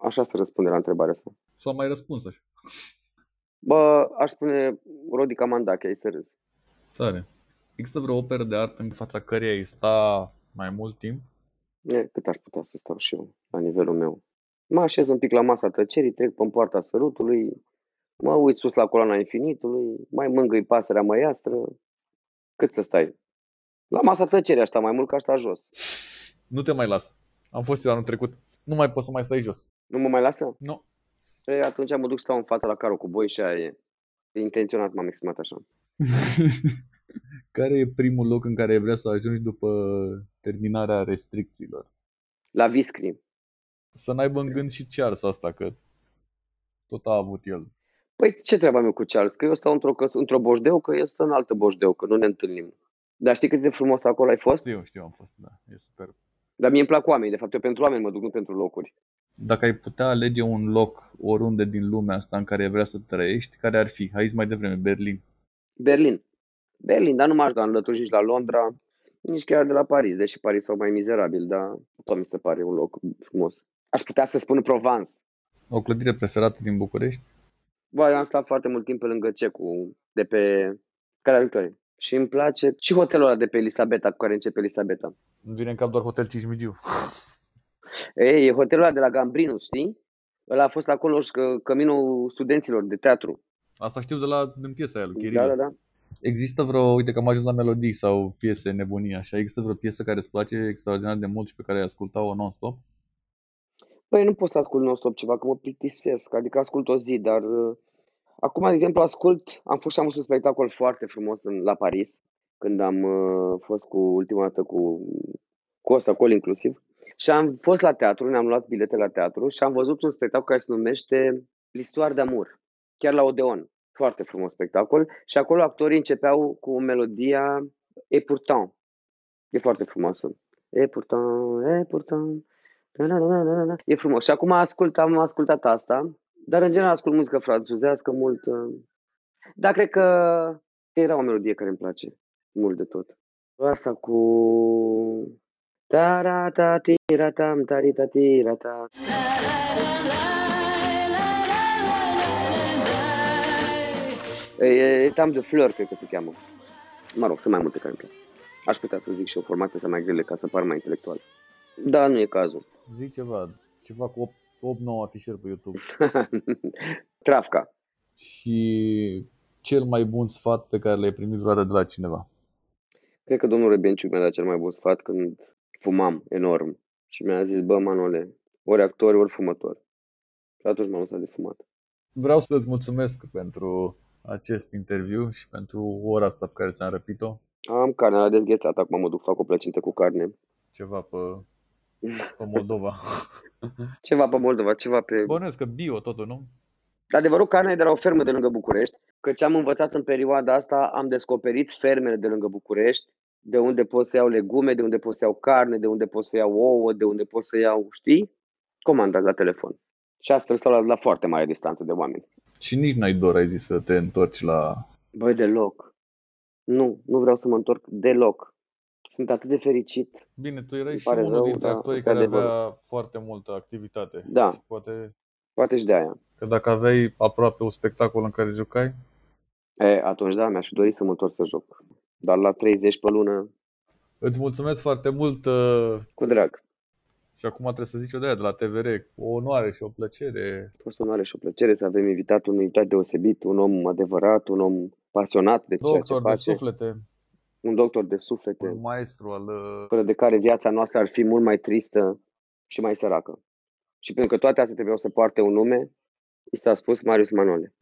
Așa se răspunde la întrebarea asta. Sau mai răspuns așa. Bă, aș spune Rodica Mandache, ai să râzi. Tare. Există vreo operă de artă în fața căreia ai sta mai mult timp? E, cât aș putea să stau și eu, la nivelul meu. Mă așez un pic la masa tăcerii, trec pe poarta sărutului, mă uit sus la coloana infinitului, mai mângâi pasărea măiastră. Cât să stai? La masa tăcerii aș sta mai mult ca aș sta jos. Nu te mai las. Am fost eu anul trecut. Nu mai poți să mai stai jos. Nu mă mai lasă? Nu. E, atunci mă duc stau în fața la carul cu boi și aia e. e intenționat m-am exprimat așa. Care e primul loc în care vrea să ajungi după terminarea restricțiilor? La Viscri. Să n-aibă în gând și Charles asta, că tot a avut el. Păi ce treaba meu cu Charles? Că eu stau într-o, căs- într-o boșdeu, că el stă în altă boșdeu, că nu ne întâlnim. Dar știi cât de frumos acolo ai fost? Știu, știu, am fost, da, e super. Dar mie îmi plac oamenii, de fapt eu pentru oameni mă duc, nu pentru locuri. Dacă ai putea alege un loc oriunde din lumea asta în care vrea să trăiești, care ar fi? Ai zis mai devreme, Berlin. Berlin. Berlin, dar nu m-aș da înlături nici la Londra, nici chiar de la Paris, deși Paris sau mai mizerabil, dar tot mi se pare un loc frumos. Aș putea să spun Provence. O clădire preferată din București? Bă, eu am stat foarte mult timp pe lângă Cecu, de pe Calea Victoriei. Și îmi place și hotelul ăla de pe Elisabeta, cu care începe Elisabeta. Îmi vine în cap doar Hotel Cismigiu. Ei, e hotelul ăla de la Gambrinus, știi? Ăla a fost acolo și că, căminul studenților de teatru. Asta știu de la din piesa aia lui Chirilo. Da, da, da. Există vreo, uite că am ajuns la melodii sau piese nebunii așa, există vreo piesă care îți place extraordinar de mult și pe care ai ascultat-o non-stop? Păi nu pot să ascult non-stop ceva, că mă plictisesc, adică ascult o zi, dar uh, acum, de exemplu, ascult, am fost și am văzut un spectacol foarte frumos în, la Paris, când am uh, fost cu ultima dată cu Costa Col inclusiv, și am fost la teatru, ne-am luat bilete la teatru și am văzut un spectacol care se numește L'Histoire d'amour, chiar la Odeon. Foarte frumos spectacol. Și acolo actorii începeau cu melodia Et pourtant. E foarte frumoasă. Et pourtant, et pourtant. Da, da, da, da, da. E frumos. Și acum ascult, am ascultat asta, dar în general ascult muzică franțuzească mult. uh, Da, cred că era o melodie care îmi place mult de tot. Asta cu... Ta-ra-ta, tira-tam, ta tira-ta. E, Tam de Fleur, cred că se cheamă. Mă rog, sunt mai multe care îmi plac. Aș putea să zic și o formație să mai grele ca să par mai intelectual. Da, nu e cazul. Zic ceva, ceva cu 8-9 afișeri pe YouTube. Trafca. Și cel mai bun sfat pe care l-ai primit vreodată de la cineva? Cred că domnul Rebenciuc mi-a dat cel mai bun sfat când fumam enorm. Și mi-a zis, bă, Manole, ori actor, ori fumător. Și atunci m-am lăsat de fumat. Vreau să-ți mulțumesc pentru acest interviu și pentru ora asta pe care ți-am răpit-o. Am carne la dezghețat, acum mă duc, fac o plăcintă cu carne. Ceva pe, pe Moldova. ceva pe Moldova, ceva pe... Bănuiesc că bio totul, nu? Adevărul, carnea e de la o fermă de lângă București, că ce am învățat în perioada asta, am descoperit fermele de lângă București, de unde pot să iau legume, de unde pot să iau carne, de unde pot să iau ouă, de unde pot să iau, știi? Comandați la telefon. Și asta stau la, la foarte mare distanță de oameni. Și nici n-ai dor, ai zis, să te întorci la... Băi, deloc. Nu, nu vreau să mă întorc deloc. Sunt atât de fericit. Bine, tu erai și unul rău, dintre da, actorii care adevăr. avea foarte multă activitate. Da. Și poate... Poate și de aia. Că dacă aveai aproape un spectacol în care jucai? E, atunci da, mi-aș dori să mă întorc să joc. Dar la 30 pe lună... Îți mulțumesc foarte mult. Uh... Cu drag. Și acum trebuie să zici o de aia, de la TVR. O onoare și o plăcere. A fost o onoare și o plăcere să avem invitat un invitat deosebit, un om adevărat, un om pasionat de ceea doctor ce face. de suflete. Un doctor de suflete. Un maestru al... Uh, fără de care viața noastră ar fi mult mai tristă și mai săracă. Și pentru că toate astea trebuiau să poarte un nume, i s-a spus Marius Manole.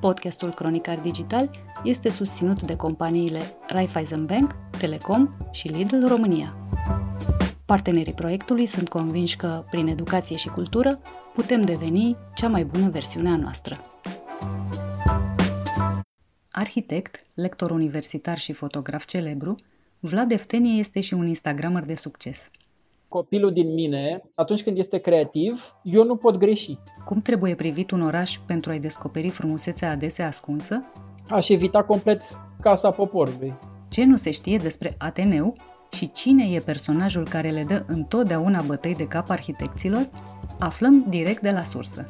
Podcastul Cronicar Digital este susținut de companiile Raiffeisen Bank, Telecom și Lidl România. Partenerii proiectului sunt convinși că, prin educație și cultură, putem deveni cea mai bună versiune a noastră. Arhitect, lector universitar și fotograf celebru, Vlad Eftenie este și un Instagrammer de succes – copilul din mine, atunci când este creativ, eu nu pot greși. Cum trebuie privit un oraș pentru a-i descoperi frumusețea adesea ascunsă? Aș evita complet Casa Poporului. Ce nu se știe despre Ateneu și cine e personajul care le dă întotdeauna bătăi de cap arhitecților? Aflăm direct de la sursă.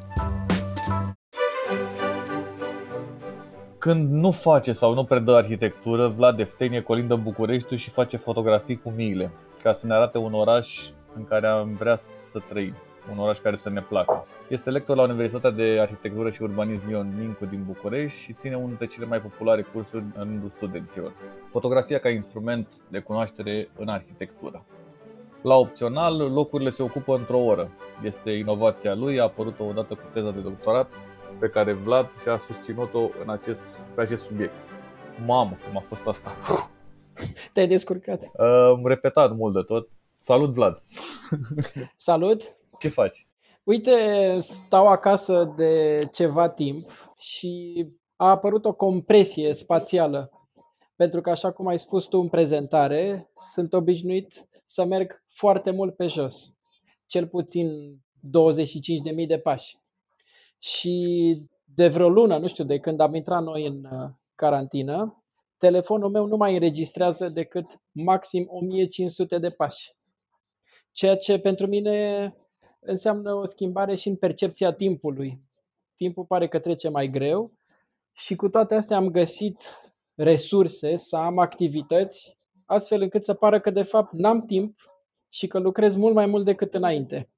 Când nu face sau nu predă arhitectură, Vlad Eftenie colindă București și face fotografii cu miile ca să ne arate un oraș în care am vrea să trăim, un oraș care să ne placă. Este lector la Universitatea de Arhitectură și Urbanism Ion Mincu din București și ține unul dintre cele mai populare cursuri în rândul studenților. Fotografia ca instrument de cunoaștere în arhitectură. La opțional, locurile se ocupă într-o oră. Este inovația lui, a apărut odată cu teza de doctorat pe care Vlad și-a susținut-o în acest, pe acest subiect. Mamă, cum a fost asta! Te-ai descurcat. Am repetat mult de tot. Salut, Vlad! Salut! Ce faci? Uite, stau acasă de ceva timp și a apărut o compresie spațială. Pentru că, așa cum ai spus tu în prezentare, sunt obișnuit să merg foarte mult pe jos. Cel puțin 25.000 de pași. Și de vreo lună, nu știu, de când am intrat noi în uh, carantină, telefonul meu nu mai înregistrează decât maxim 1500 de pași. Ceea ce pentru mine înseamnă o schimbare și în percepția timpului. Timpul pare că trece mai greu și cu toate astea am găsit resurse, să am activități, astfel încât să pară că de fapt n-am timp și că lucrez mult mai mult decât înainte.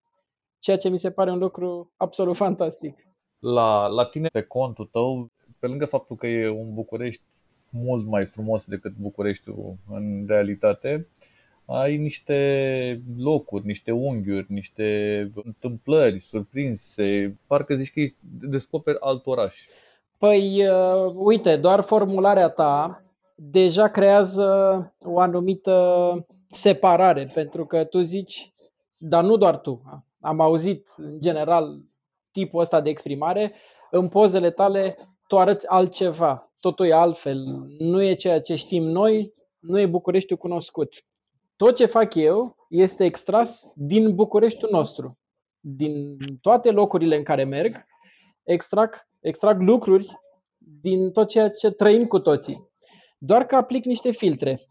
Ceea ce mi se pare un lucru absolut fantastic. La, la tine pe contul tău, pe lângă faptul că e un București mult mai frumos decât Bucureștiul în realitate. Ai niște locuri, niște unghiuri, niște întâmplări surprinse, parcă zici că descoperi alt oraș. Păi, uh, uite, doar formularea ta deja creează o anumită separare, pentru că tu zici, dar nu doar tu, am auzit în general tipul ăsta de exprimare, în pozele tale tu arăți altceva totul e altfel, nu e ceea ce știm noi, nu e Bucureștiul cunoscut. Tot ce fac eu este extras din Bucureștiul nostru, din toate locurile în care merg, extrag, extrag lucruri din tot ceea ce trăim cu toții. Doar că aplic niște filtre.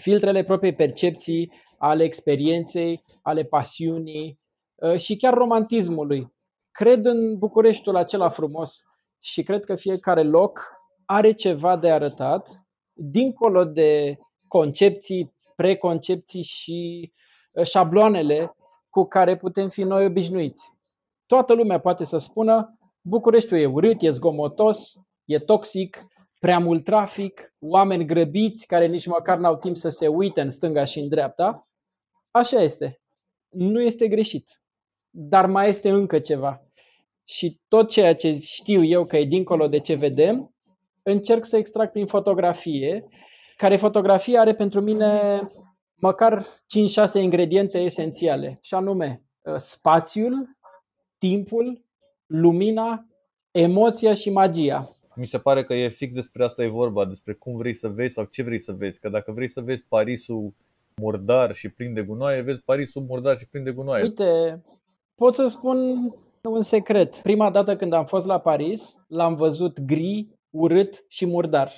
Filtrele propriei percepții, ale experienței, ale pasiunii uh, și chiar romantismului. Cred în Bucureștiul acela frumos și cred că fiecare loc are ceva de arătat, dincolo de concepții, preconcepții și uh, șabloanele cu care putem fi noi obișnuiți. Toată lumea poate să spună Bucureștiul e urât, e zgomotos, e toxic, prea mult trafic, oameni grăbiți care nici măcar n-au timp să se uite în stânga și în dreapta. Așa este. Nu este greșit. Dar mai este încă ceva. Și tot ceea ce știu eu că e dincolo de ce vedem, încerc să extrag prin fotografie, care fotografia are pentru mine măcar 5-6 ingrediente esențiale, și anume ă, spațiul, timpul, lumina, emoția și magia. Mi se pare că e fix despre asta e vorba, despre cum vrei să vezi sau ce vrei să vezi. Că dacă vrei să vezi Parisul murdar și plin de gunoaie, vezi Parisul murdar și plin de gunoaie. Uite, pot să spun un secret. Prima dată când am fost la Paris, l-am văzut gri, urât și murdar.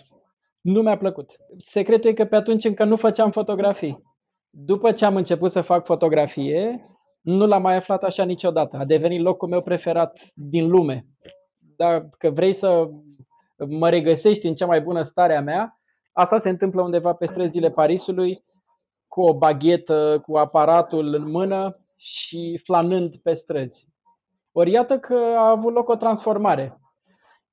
Nu mi-a plăcut. Secretul e că pe atunci încă nu făceam fotografii. După ce am început să fac fotografie, nu l-am mai aflat așa niciodată. A devenit locul meu preferat din lume. Dacă vrei să mă regăsești în cea mai bună stare a mea, asta se întâmplă undeva pe străzile Parisului, cu o baghetă, cu aparatul în mână și flanând pe străzi. Ori iată că a avut loc o transformare.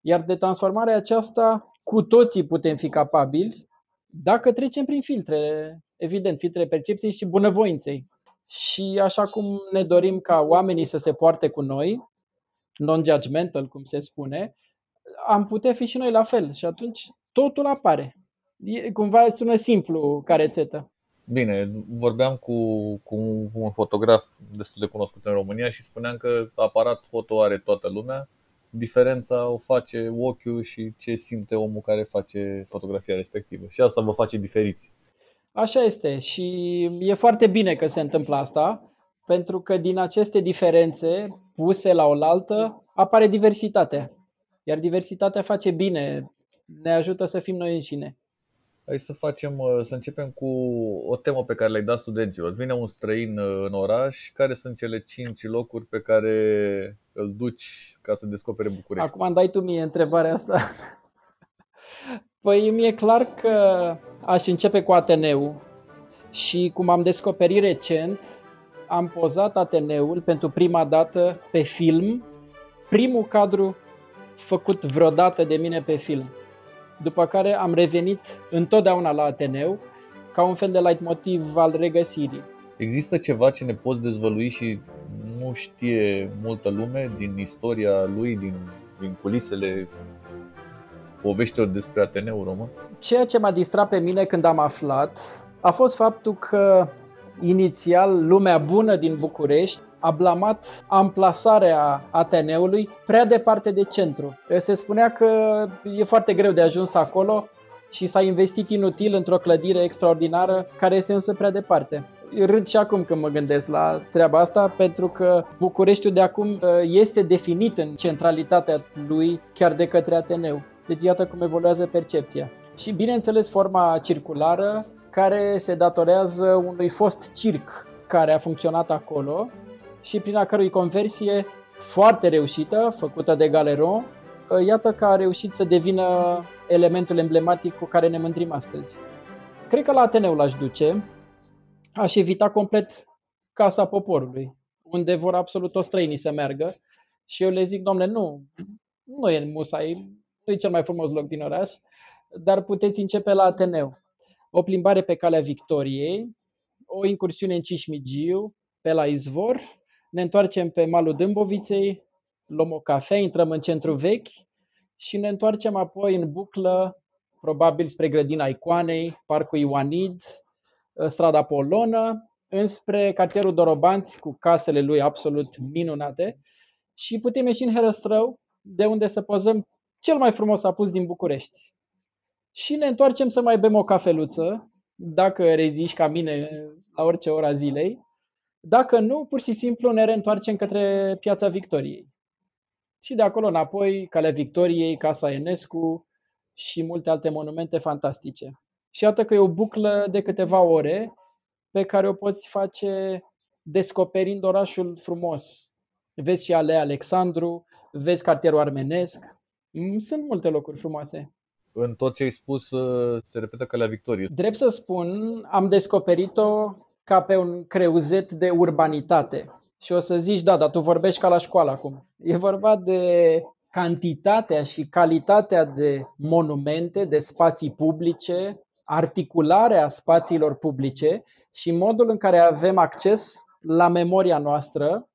Iar de transformarea aceasta cu toții putem fi capabili dacă trecem prin filtre, evident, filtre percepției și bunăvoinței. Și așa cum ne dorim ca oamenii să se poarte cu noi, non-judgmental, cum se spune, am putea fi și noi la fel. Și atunci totul apare. E, cumva sună simplu ca rețetă. Bine, vorbeam cu, cu un fotograf destul de cunoscut în România și spuneam că aparat foto are toată lumea, diferența o face ochiul și ce simte omul care face fotografia respectivă. Și asta vă face diferiți. Așa este și e foarte bine că se întâmplă asta, pentru că din aceste diferențe puse la oaltă apare diversitatea. Iar diversitatea face bine, ne ajută să fim noi înșine. Hai să facem, uh, să începem cu o temă pe care le-ai dat studenților. Vine un străin uh, în oraș, care sunt cele cinci locuri pe care îl duci ca să descopere București? Acum îmi dai tu mie întrebarea asta. Păi mi-e clar că aș începe cu Ateneu și cum am descoperit recent, am pozat Ateneul pentru prima dată pe film, primul cadru făcut vreodată de mine pe film după care am revenit întotdeauna la Ateneu ca un fel de leitmotiv al regăsirii. Există ceva ce ne poți dezvălui și nu știe multă lume din istoria lui, din, din culisele poveștilor despre Ateneu român? Ceea ce m-a distrat pe mine când am aflat a fost faptul că inițial lumea bună din București a blamat amplasarea Ateneului prea departe de centru. Se spunea că e foarte greu de ajuns acolo și s-a investit inutil într-o clădire extraordinară care este însă prea departe. Râd și acum când mă gândesc la treaba asta pentru că Bucureștiul de acum uh, este definit în centralitatea lui chiar de către Ateneu. Deci iată cum evoluează percepția. Și bineînțeles forma circulară care se datorează unui fost circ care a funcționat acolo și prin a cărui conversie foarte reușită, făcută de Galeron, ă, iată că a reușit să devină elementul emblematic cu care ne mândrim astăzi. Cred că la Ateneu l-aș duce, aș evita complet Casa Poporului, unde vor absolut toți străinii să meargă și eu le zic, domnule, nu, nu e Musai, nu e cel mai frumos loc din oraș, dar puteți începe la Ateneu. O plimbare pe calea Victoriei, o incursiune în Cismigiu, pe la Izvor, ne întoarcem pe malul Dâmboviței, luăm o cafea, intrăm în centru vechi și ne întoarcem apoi în buclă, probabil spre grădina Icoanei, Parcul Ioanid, strada Polonă, înspre cartierul Dorobanți cu casele lui absolut minunate și putem ieși în Herăstrău, de unde să pozăm cel mai frumos apus din București. Și ne întoarcem să mai bem o cafeluță, dacă reziști ca mine la orice ora zilei. Dacă nu, pur și simplu ne reîntoarcem către Piața Victoriei. Și de acolo înapoi, Calea Victoriei, Casa Enescu și multe alte monumente fantastice. Și iată că e o buclă de câteva ore pe care o poți face descoperind orașul frumos. Vezi și Alea Alexandru, vezi cartierul armenesc, mm, sunt multe locuri frumoase. În tot ce ai spus uh, se repetă Calea Victoriei. Drept să spun, am descoperit-o ca pe un creuzet de urbanitate. Și o să zici, da, dar tu vorbești ca la școală acum. E vorba de cantitatea și calitatea de monumente, de spații publice, articularea spațiilor publice și modul în care avem acces la memoria noastră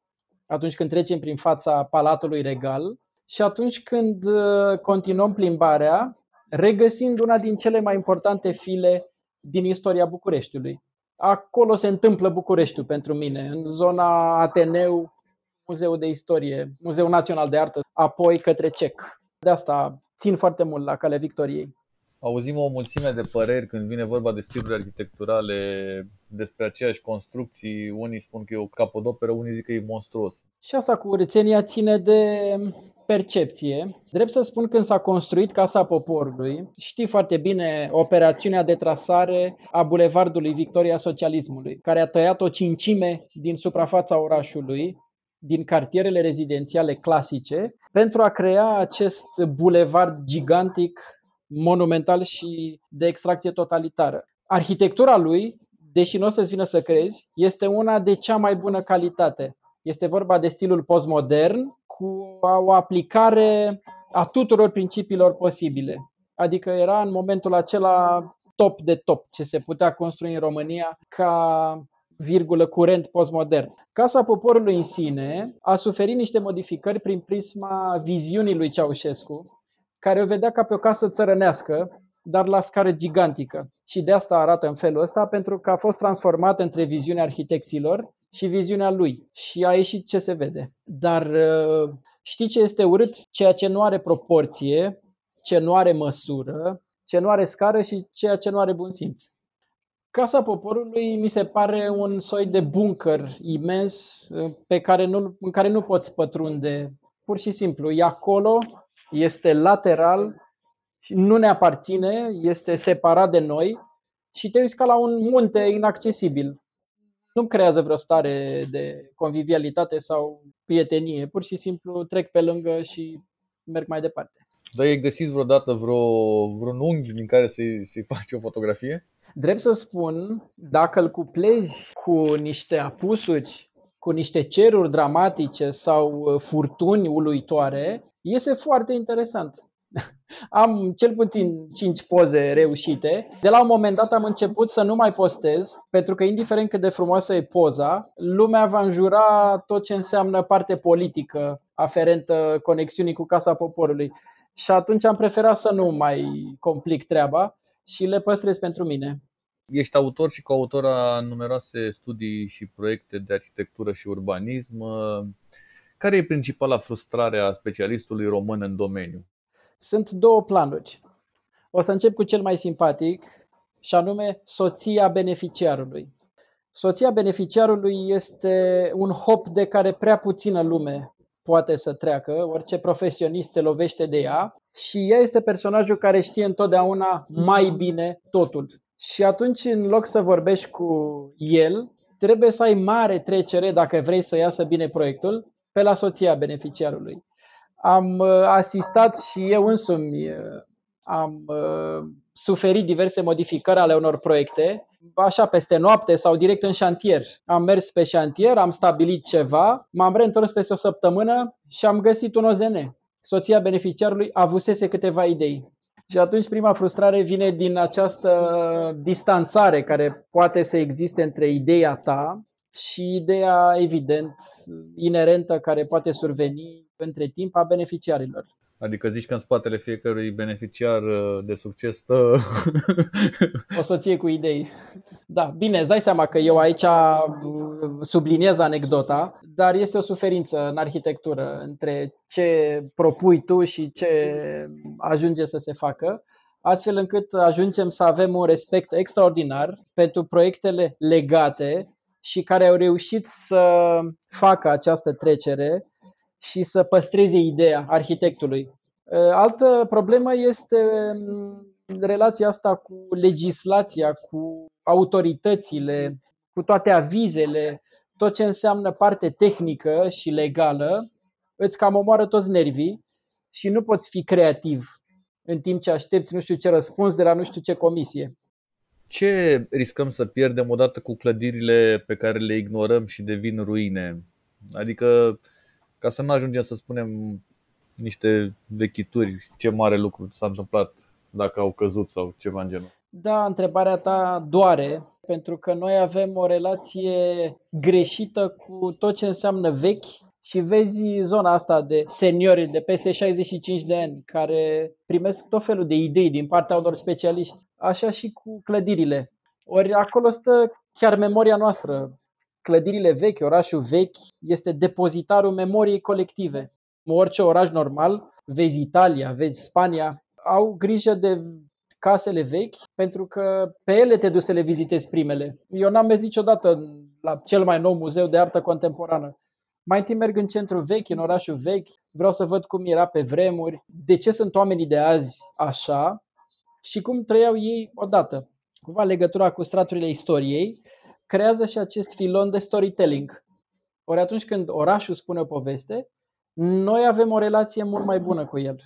atunci când trecem prin fața Palatului Regal și atunci când uh, continuăm plimbarea, regăsind una din cele mai importante file din istoria Bucureștiului. Acolo se întâmplă Bucureștiul pentru mine, în zona Ateneu, Muzeul de Istorie, Muzeul Național de Artă, apoi către CEC. De asta țin foarte mult la Calea Victoriei auzim o mulțime de păreri când vine vorba de stiluri arhitecturale despre aceeași construcții. Unii spun că e o capodoperă, unii zic că e monstruos. Și asta cu rețenia ține de percepție. Drept să spun, când s-a construit Casa Poporului, știi foarte bine operațiunea de trasare a Bulevardului Victoria Socialismului, care a tăiat o cincime din suprafața orașului, din cartierele rezidențiale clasice, pentru a crea acest bulevard gigantic monumental și de extracție totalitară. Arhitectura lui, deși nu o să-ți vină să crezi, este una de cea mai bună calitate. Este vorba de stilul postmodern cu o aplicare a tuturor principiilor posibile. Adică era în momentul acela top de top ce se putea construi în România ca virgulă curent postmodern. Casa Poporului în sine a suferit niște modificări prin prisma viziunii lui Ceaușescu, care o vedea ca pe o casă țărănească, dar la scară gigantică. Și de asta arată în felul ăsta, pentru că a fost transformat între viziunea arhitecților și viziunea lui. Și a ieșit ce se vede. Dar uh, știi ce este urât? Ceea ce nu are proporție, ce nu are măsură, ce nu are scară și ceea ce nu are bun simț. Casa Poporului mi se pare un soi de bunker imens uh, pe care nu, în care nu poți pătrunde. Pur și simplu, e acolo este lateral și nu ne aparține, este separat de noi și te uiți ca la un munte inaccesibil. Nu creează vreo stare de convivialitate sau prietenie, pur și simplu trec pe lângă și merg mai departe. Dar ai găsit vreodată vreo, vreun unghi din care să-i, să faci o fotografie? Drept să spun, dacă îl cuplezi cu niște apusuri, cu niște ceruri dramatice sau furtuni uluitoare, Iese foarte interesant. Am cel puțin 5 poze reușite. De la un moment dat am început să nu mai postez, pentru că indiferent cât de frumoasă e poza, lumea va înjura tot ce înseamnă parte politică aferentă conexiunii cu Casa Poporului. Și atunci am preferat să nu mai complic treaba și le păstrez pentru mine. Ești autor și coautor a numeroase studii și proiecte de arhitectură și urbanism. Care e principala frustrare a specialistului român în domeniu? Sunt două planuri. O să încep cu cel mai simpatic, și anume soția beneficiarului. Soția beneficiarului este un hop de care prea puțină lume poate să treacă, orice profesionist se lovește de ea și ea este personajul care știe întotdeauna mai bine totul. Și atunci, în loc să vorbești cu el, trebuie să ai mare trecere dacă vrei să iasă bine proiectul pe la soția beneficiarului. Am uh, asistat și eu însumi uh, am uh, suferit diverse modificări ale unor proiecte, așa peste noapte sau direct în șantier. Am mers pe șantier, am stabilit ceva, m-am reîntors peste o săptămână și am găsit un OZN. Soția beneficiarului avusese câteva idei. Și atunci prima frustrare vine din această distanțare care poate să existe între ideea ta și ideea, evident, inerentă care poate surveni între timp a beneficiarilor. Adică zici că în spatele fiecărui beneficiar uh, de succes stă o soție cu idei. Da, bine, îți dai seama că eu aici uh, subliniez anecdota, dar este o suferință în arhitectură între ce propui tu și ce ajunge să se facă, astfel încât ajungem să avem un respect extraordinar pentru proiectele legate și care au reușit să facă această trecere și să păstreze ideea arhitectului. Uh, altă problemă este mm, relația asta cu legislația, cu autoritățile, cu toate avizele, tot ce înseamnă parte tehnică și legală, îți cam omoară toți nervii și nu poți fi creativ în timp ce aștepți nu știu ce răspuns de la nu știu ce comisie. Ce riscăm să pierdem odată cu clădirile pe care le ignorăm și devin ruine? Adică, ca să nu ajungem să spunem niște vechituri, ce mare lucru s-a întâmplat dacă au căzut sau ceva în genul. Da, întrebarea ta doare, pentru că noi avem o relație greșită cu tot ce înseamnă vechi și vezi zona asta de seniori de peste 65 de ani care primesc tot felul de idei din partea unor specialiști, așa și cu clădirile. Ori acolo stă chiar memoria noastră. Clădirile vechi, orașul vechi, este depozitarul memoriei colective. Orice oraș normal, vezi Italia, vezi Spania, au grijă de casele vechi pentru că pe ele te duci să le vizitezi primele. Eu n-am mers niciodată la cel mai nou muzeu de artă contemporană. Mai întâi merg în centru vechi, în orașul vechi, vreau să văd cum era pe vremuri, de ce sunt oamenii de azi așa și cum trăiau ei odată. Cumva legătura cu straturile istoriei creează și acest filon de storytelling. Ori atunci când orașul spune o poveste, noi avem o relație mult mai bună cu el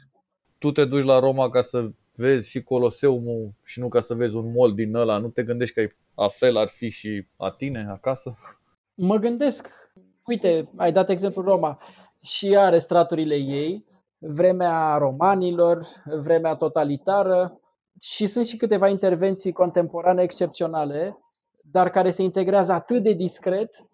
tu te duci la Roma ca să vezi și Coloseumul și nu ca să vezi un mall din ăla, nu te gândești că a fel ar fi și a tine acasă? Mă gândesc, uite, ai dat exemplu Roma și are straturile ei, vremea romanilor, vremea totalitară și sunt și câteva intervenții contemporane excepționale, dar care se integrează atât de discret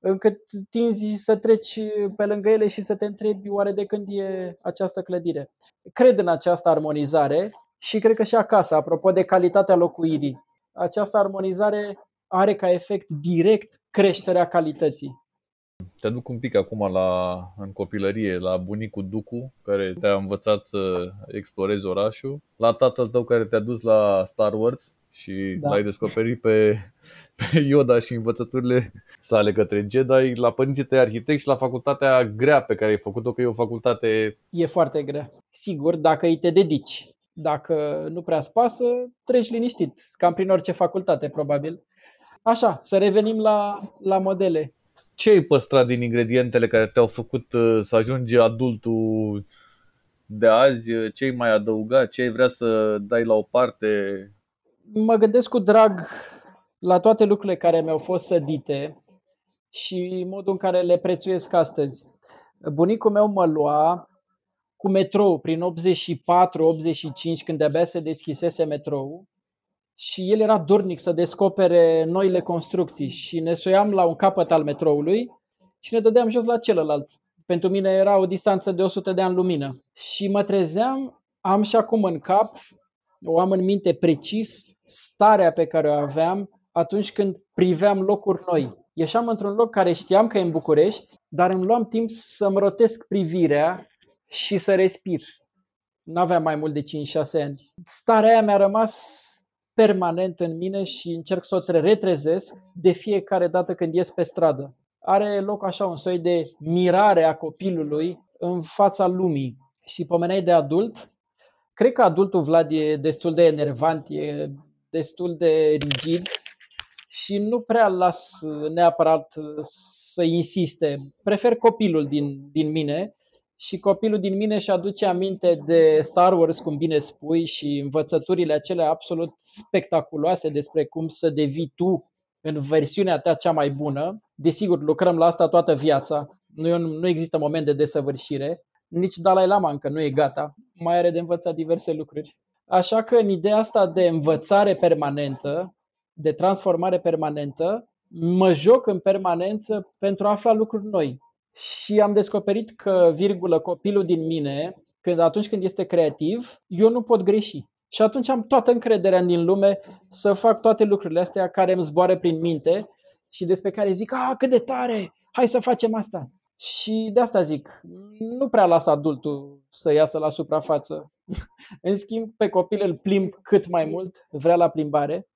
încât tinzi să treci pe lângă ele și să te întrebi oare de când e această clădire. Cred în această armonizare și cred că și acasă, apropo de calitatea locuirii, această armonizare are ca efect direct creșterea calității. Te duc un pic acum la, în copilărie la bunicul Ducu, care te-a învățat să explorezi orașul, la tatăl tău care te-a dus la Star Wars și da. l-ai descoperit pe, pe Yoda și învățăturile sale către Jedi, la părinții tăi arhitect și la facultatea grea pe care ai făcut-o, că e o facultate... E foarte grea. Sigur, dacă îi te dedici. Dacă nu prea spasă, treci liniștit, cam prin orice facultate, probabil. Așa, să revenim la, la modele. Ce ai păstrat din ingredientele care te-au făcut uh, să ajungi adultul de azi? Ce ai mai adăugat? Ce ai vrea să dai la o parte? Mă gândesc cu drag la toate lucrurile care mi-au fost sădite și modul în care le prețuiesc astăzi. Bunicul meu mă lua cu metrou prin 84-85 când de-abia se deschisese metrou și el era dornic să descopere noile construcții și ne soiam la un capăt al metroului și ne dădeam jos la celălalt. Pentru mine era o distanță de 100 de ani lumină. Și mă trezeam, am și acum în cap, o am în minte precis, starea pe care o aveam atunci când priveam locuri noi. Ieșeam într-un loc care știam că e în București, dar îmi luam timp să-mi rotesc privirea și să respir. Nu aveam mai mult de 5-6 ani. Starea aia mi-a rămas permanent în mine și încerc să o retrezesc de fiecare dată când ies pe stradă. Are loc așa un soi de mirare a copilului în fața lumii. Și pomeneai de adult, cred că adultul Vlad e destul de enervant, e destul de rigid și nu prea las neapărat să insiste. Prefer copilul din, din mine și copilul din mine și aduce aminte de Star Wars, cum bine spui, și învățăturile acelea absolut spectaculoase despre cum să devii tu în versiunea ta cea mai bună. Desigur, lucrăm la asta toată viața. Nu, nu există moment de desăvârșire. Nici Dalai Lama încă nu e gata. Mai are de învățat diverse lucruri. Așa că în ideea asta de învățare permanentă, de transformare permanentă, mă joc în permanență pentru a afla lucruri noi. Și am descoperit că, virgulă, copilul din mine, când atunci când este creativ, eu nu pot greși. Și atunci am toată încrederea din lume să fac toate lucrurile astea care îmi zboară prin minte și despre care zic, a, cât de tare, hai să facem asta. Și de asta zic, nu prea las adultul să iasă la suprafață. În schimb, pe copil îl plimb cât mai mult, vrea la plimbare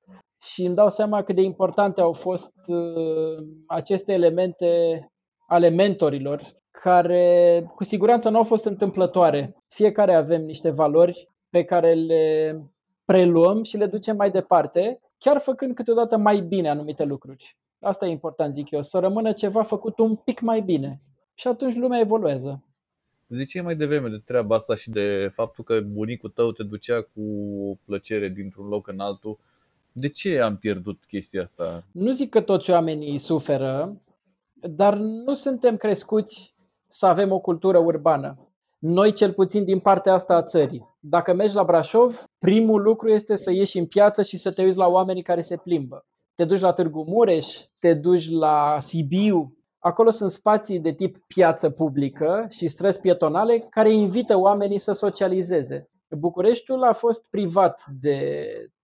și îmi dau seama cât de importante au fost uh, aceste elemente ale mentorilor, care cu siguranță nu au fost întâmplătoare. Fiecare avem niște valori pe care le preluăm și le ducem mai departe, chiar făcând câteodată mai bine anumite lucruri. Asta e important, zic eu, să rămână ceva făcut un pic mai bine. Și atunci lumea evoluează. Ziceai mai devreme de treaba asta și de faptul că bunicul tău te ducea cu plăcere dintr-un loc în altul. De ce am pierdut chestia asta? Nu zic că toți oamenii suferă, dar nu suntem crescuți să avem o cultură urbană. Noi, cel puțin din partea asta a țării. Dacă mergi la Brașov, primul lucru este să ieși în piață și să te uiți la oamenii care se plimbă. Te duci la Târgu Mureș, te duci la Sibiu, Acolo sunt spații de tip piață publică și străzi pietonale care invită oamenii să socializeze. Bucureștiul a fost privat de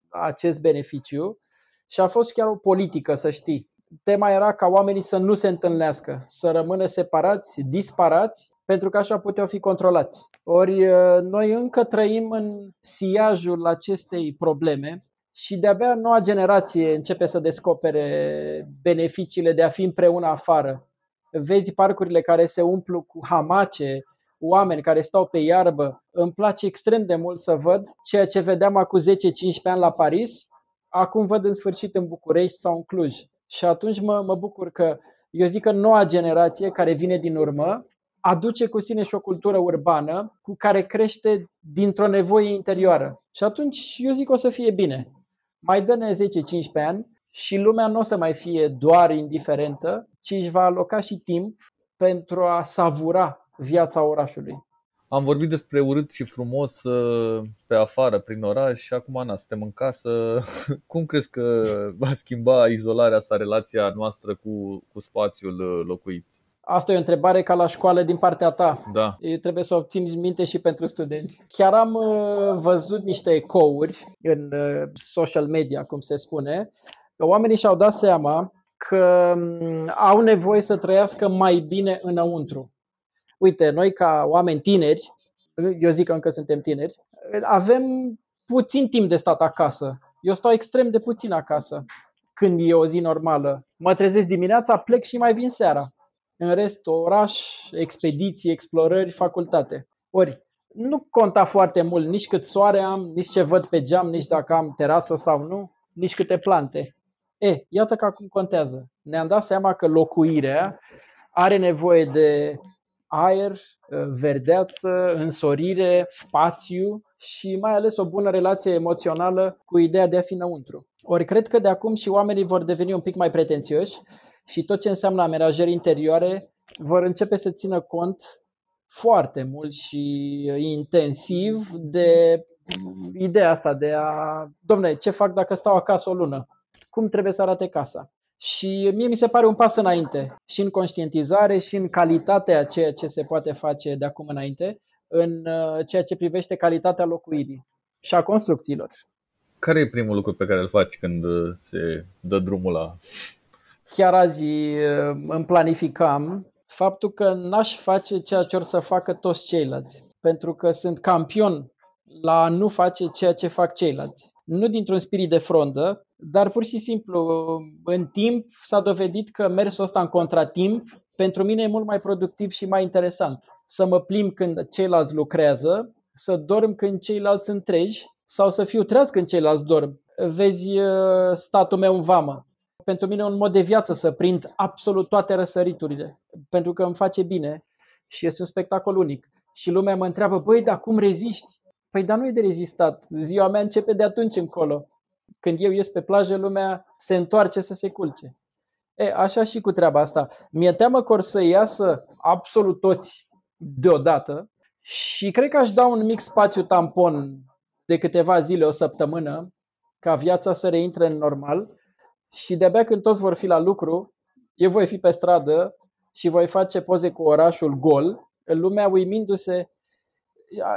acest beneficiu și a fost chiar o politică, să știi. Tema era ca oamenii să nu se întâlnească, să rămână separați, disparați, pentru că așa puteau fi controlați. Ori ă, noi încă trăim în siajul acestei probleme și de-abia noua generație începe să descopere beneficiile de a fi împreună afară, vezi parcurile care se umplu cu hamace, oameni care stau pe iarbă. Îmi place extrem de mult să văd ceea ce vedeam acum 10-15 ani la Paris, acum văd în sfârșit în București sau în Cluj. Și atunci mă, mă bucur că eu zic că noua generație care vine din urmă aduce cu sine și o cultură urbană cu care crește dintr-o nevoie interioară. Și atunci eu zic că o să fie bine. Mai dă-ne 10-15 ani și lumea nu o să mai fie doar indiferentă, ci își va aloca și timp pentru a savura viața orașului. Am vorbit despre urât și frumos uh, pe afară, prin oraș și acum na, suntem în casă. Cum crezi că va schimba izolarea asta relația noastră cu, cu spațiul uh, locuit? Asta e o întrebare ca la școală din partea ta. Da. E, trebuie să o țin minte și pentru studenți. Chiar am uh, văzut niște ecouri în social media, cum se spune, că oamenii și-au dat seama că mm, au nevoie să trăiască mai bine înăuntru. Uite, noi ca oameni tineri, eu zic că încă suntem tineri, avem puțin timp de stat acasă. Eu stau extrem de puțin acasă când e o zi normală. Mă trezesc dimineața, plec și mai vin seara. În rest, oraș, expediții, explorări, facultate. Ori, nu conta foarte mult nici cât soare am, nici ce văd pe geam, nici dacă am terasă sau nu, nici câte plante. E, iată că acum contează. Ne-am dat seama că locuirea are nevoie de aer, verdeață, însorire, spațiu și mai ales o bună relație emoțională cu ideea de a fi înăuntru. Ori cred că de acum și oamenii vor deveni un pic mai pretențioși și tot ce înseamnă amenajări interioare vor începe să țină cont foarte mult și intensiv de ideea asta de a, domne, ce fac dacă stau acasă o lună? Cum trebuie să arate casa. Și mie mi se pare un pas înainte și în conștientizare și în calitatea ceea ce se poate face de acum înainte, în uh, ceea ce privește calitatea locuirii și a construcțiilor. Care e primul lucru pe care îl faci când uh, se dă drumul la... Chiar azi uh, îmi planificam faptul că n-aș face ceea ce or să facă toți ceilalți, pentru că sunt campion la a nu face ceea ce fac ceilalți. Nu dintr-un spirit de frondă, dar pur și simplu, în timp s-a dovedit că mersul ăsta în contratimp pentru mine e mult mai productiv și mai interesant. Să mă plimb când ceilalți lucrează, să dorm când ceilalți sunt treji sau să fiu treaz când ceilalți dorm. Vezi uh, statul meu în vamă. Pentru mine e un mod de viață să prind absolut toate răsăriturile, pentru că îmi face bine și este un spectacol unic. Și lumea mă întreabă, băi, dar cum reziști? Păi, dar nu e de rezistat. Ziua mea începe de atunci încolo când eu ies pe plajă, lumea se întoarce să se culce. E, așa și cu treaba asta. Mi-e teamă că or să iasă absolut toți deodată și cred că aș da un mic spațiu tampon de câteva zile, o săptămână, ca viața să reintre în normal și de-abia când toți vor fi la lucru, eu voi fi pe stradă și voi face poze cu orașul gol, lumea uimindu-se.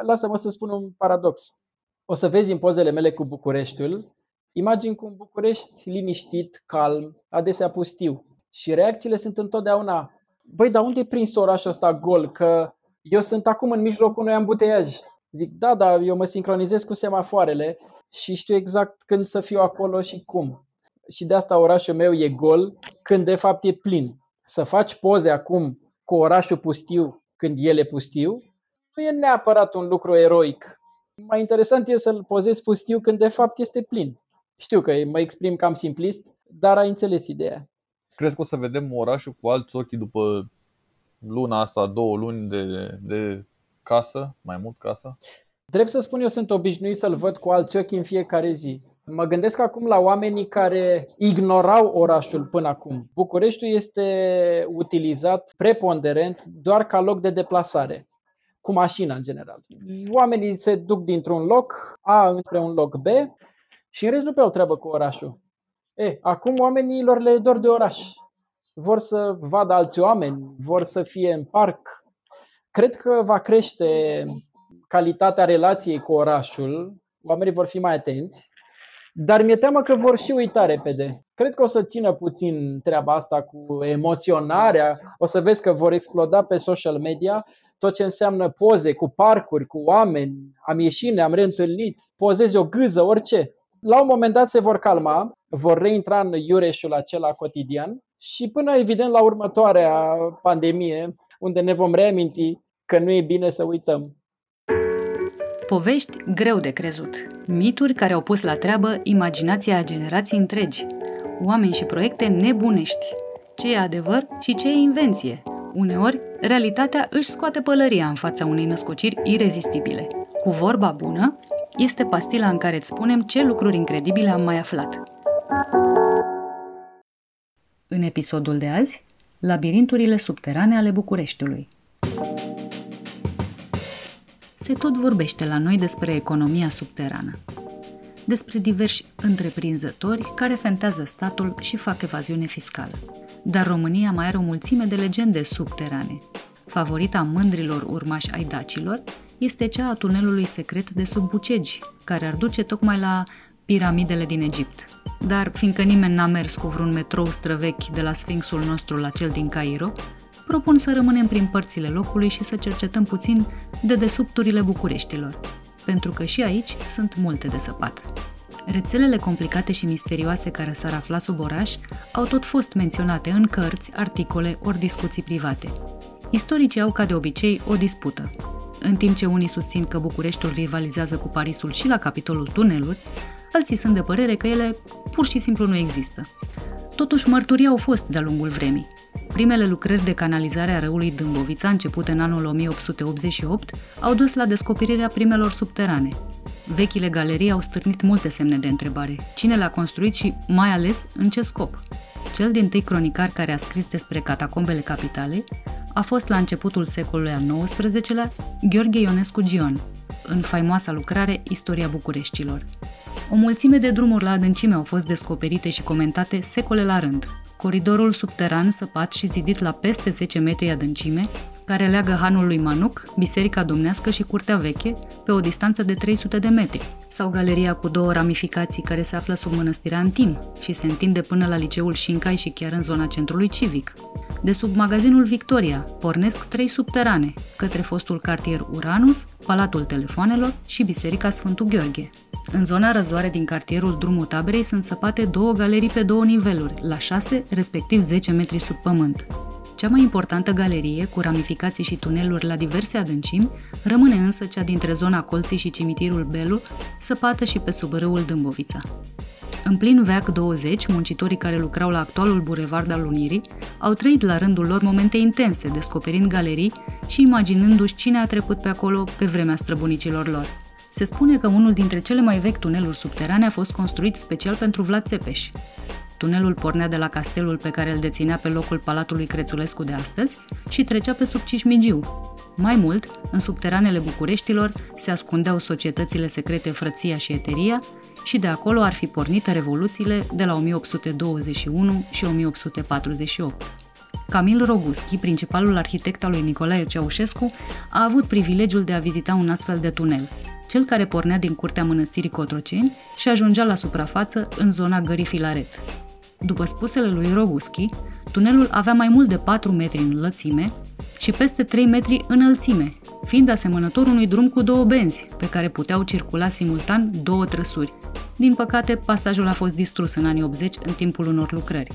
Lasă-mă să spun un paradox o să vezi în pozele mele cu Bucureștiul, imagini cu un București liniștit, calm, adesea pustiu. Și reacțiile sunt întotdeauna, băi, dar unde e prins orașul ăsta gol? Că eu sunt acum în mijlocul unui ambuteiaj. Zic, da, dar eu mă sincronizez cu semafoarele și știu exact când să fiu acolo și cum. Și de asta orașul meu e gol când de fapt e plin. Să faci poze acum cu orașul pustiu când el e pustiu, nu e neapărat un lucru eroic. Mai interesant e să-l pozezi pustiu când de fapt este plin. Știu că mă exprim cam simplist, dar ai înțeles ideea. Crezi că o să vedem orașul cu alți ochi după luna asta, două luni de, de casă, mai mult casă? Drept să spun, eu sunt obișnuit să-l văd cu alți ochi în fiecare zi. Mă gândesc acum la oamenii care ignorau orașul până acum. Bucureștiul este utilizat preponderent doar ca loc de deplasare, cu mașina în general. Oamenii se duc dintr-un loc A înspre un loc B și în rest nu prea au treabă cu orașul. E, acum oamenilor le dor de oraș. Vor să vadă alți oameni, vor să fie în parc. Cred că va crește calitatea relației cu orașul, oamenii vor fi mai atenți, dar mi-e teamă că vor și uita repede. Cred că o să țină puțin treaba asta cu emoționarea. O să vezi că vor exploda pe social media tot ce înseamnă poze cu parcuri, cu oameni. Am ieșit, ne-am reîntâlnit, pozezi o gâză, orice. La un moment dat se vor calma, vor reintra în iureșul acela cotidian și până evident la următoarea pandemie, unde ne vom reaminti că nu e bine să uităm. Povești greu de crezut. Mituri care au pus la treabă imaginația a generații întregi. Oameni și proiecte nebunești. Ce e adevăr și ce e invenție. Uneori, realitatea își scoate pălăria în fața unei născociri irezistibile. Cu vorba bună, este pastila în care îți spunem ce lucruri incredibile am mai aflat. În episodul de azi, labirinturile subterane ale Bucureștiului se tot vorbește la noi despre economia subterană, despre diversi întreprinzători care fentează statul și fac evaziune fiscală. Dar România mai are o mulțime de legende subterane. Favorita mândrilor urmași ai dacilor este cea a tunelului secret de sub Bucegi, care ar duce tocmai la piramidele din Egipt. Dar fiindcă nimeni n-a mers cu vreun metrou străvechi de la Sfinxul nostru la cel din Cairo, propun să rămânem prin părțile locului și să cercetăm puțin de desubturile Bucureștilor, pentru că și aici sunt multe de săpat. Rețelele complicate și misterioase care s-ar afla sub oraș au tot fost menționate în cărți, articole ori discuții private. Istoricii au, ca de obicei, o dispută. În timp ce unii susțin că Bucureștiul rivalizează cu Parisul și la capitolul tuneluri, alții sunt de părere că ele pur și simplu nu există. Totuși, mărturii au fost de-a lungul vremii. Primele lucrări de canalizare a râului Dâmbovița, începute în anul 1888, au dus la descoperirea primelor subterane. Vechile galerii au stârnit multe semne de întrebare. Cine le-a construit și, mai ales, în ce scop? Cel din tâi cronicar care a scris despre catacombele capitalei a fost la începutul secolului al XIX-lea Gheorghe Ionescu Gion, în faimoasa lucrare Istoria Bucureștilor. O mulțime de drumuri la adâncime au fost descoperite și comentate secole la rând. Coridorul subteran săpat și zidit la peste 10 metri adâncime, care leagă hanul lui Manuc, Biserica Domnească și Curtea Veche, pe o distanță de 300 de metri, sau galeria cu două ramificații care se află sub mănăstirea Antim și se întinde până la liceul Șincai și chiar în zona centrului civic. De sub magazinul Victoria pornesc trei subterane, către fostul cartier Uranus, Palatul Telefoanelor și Biserica Sfântul Gheorghe. În zona răzoare din cartierul Drumul Taberei sunt săpate două galerii pe două niveluri, la 6, respectiv 10 metri sub pământ. Cea mai importantă galerie, cu ramificații și tuneluri la diverse adâncimi, rămâne însă cea dintre zona Colții și cimitirul Belu, săpată și pe sub râul Dâmbovița. În plin veac 20, muncitorii care lucrau la actualul bulevard al Unirii au trăit la rândul lor momente intense, descoperind galerii și imaginându-și cine a trecut pe acolo pe vremea străbunicilor lor. Se spune că unul dintre cele mai vechi tuneluri subterane a fost construit special pentru Vlad Țepeș. Tunelul pornea de la castelul pe care îl deținea pe locul Palatului Crețulescu de astăzi și trecea pe sub Cismigiu. Mai mult, în subteranele Bucureștilor se ascundeau societățile secrete Frăția și Eteria și de acolo ar fi pornit revoluțiile de la 1821 și 1848. Camil Roguschi, principalul arhitect al lui Nicolae Ceaușescu, a avut privilegiul de a vizita un astfel de tunel, cel care pornea din curtea mănăstirii Cotroceni și ajungea la suprafață în zona gării Filaret. După spusele lui Roguschi, tunelul avea mai mult de 4 metri în lățime și peste 3 metri înălțime, fiind asemănător unui drum cu două benzi, pe care puteau circula simultan două trăsuri. Din păcate, pasajul a fost distrus în anii 80 în timpul unor lucrări.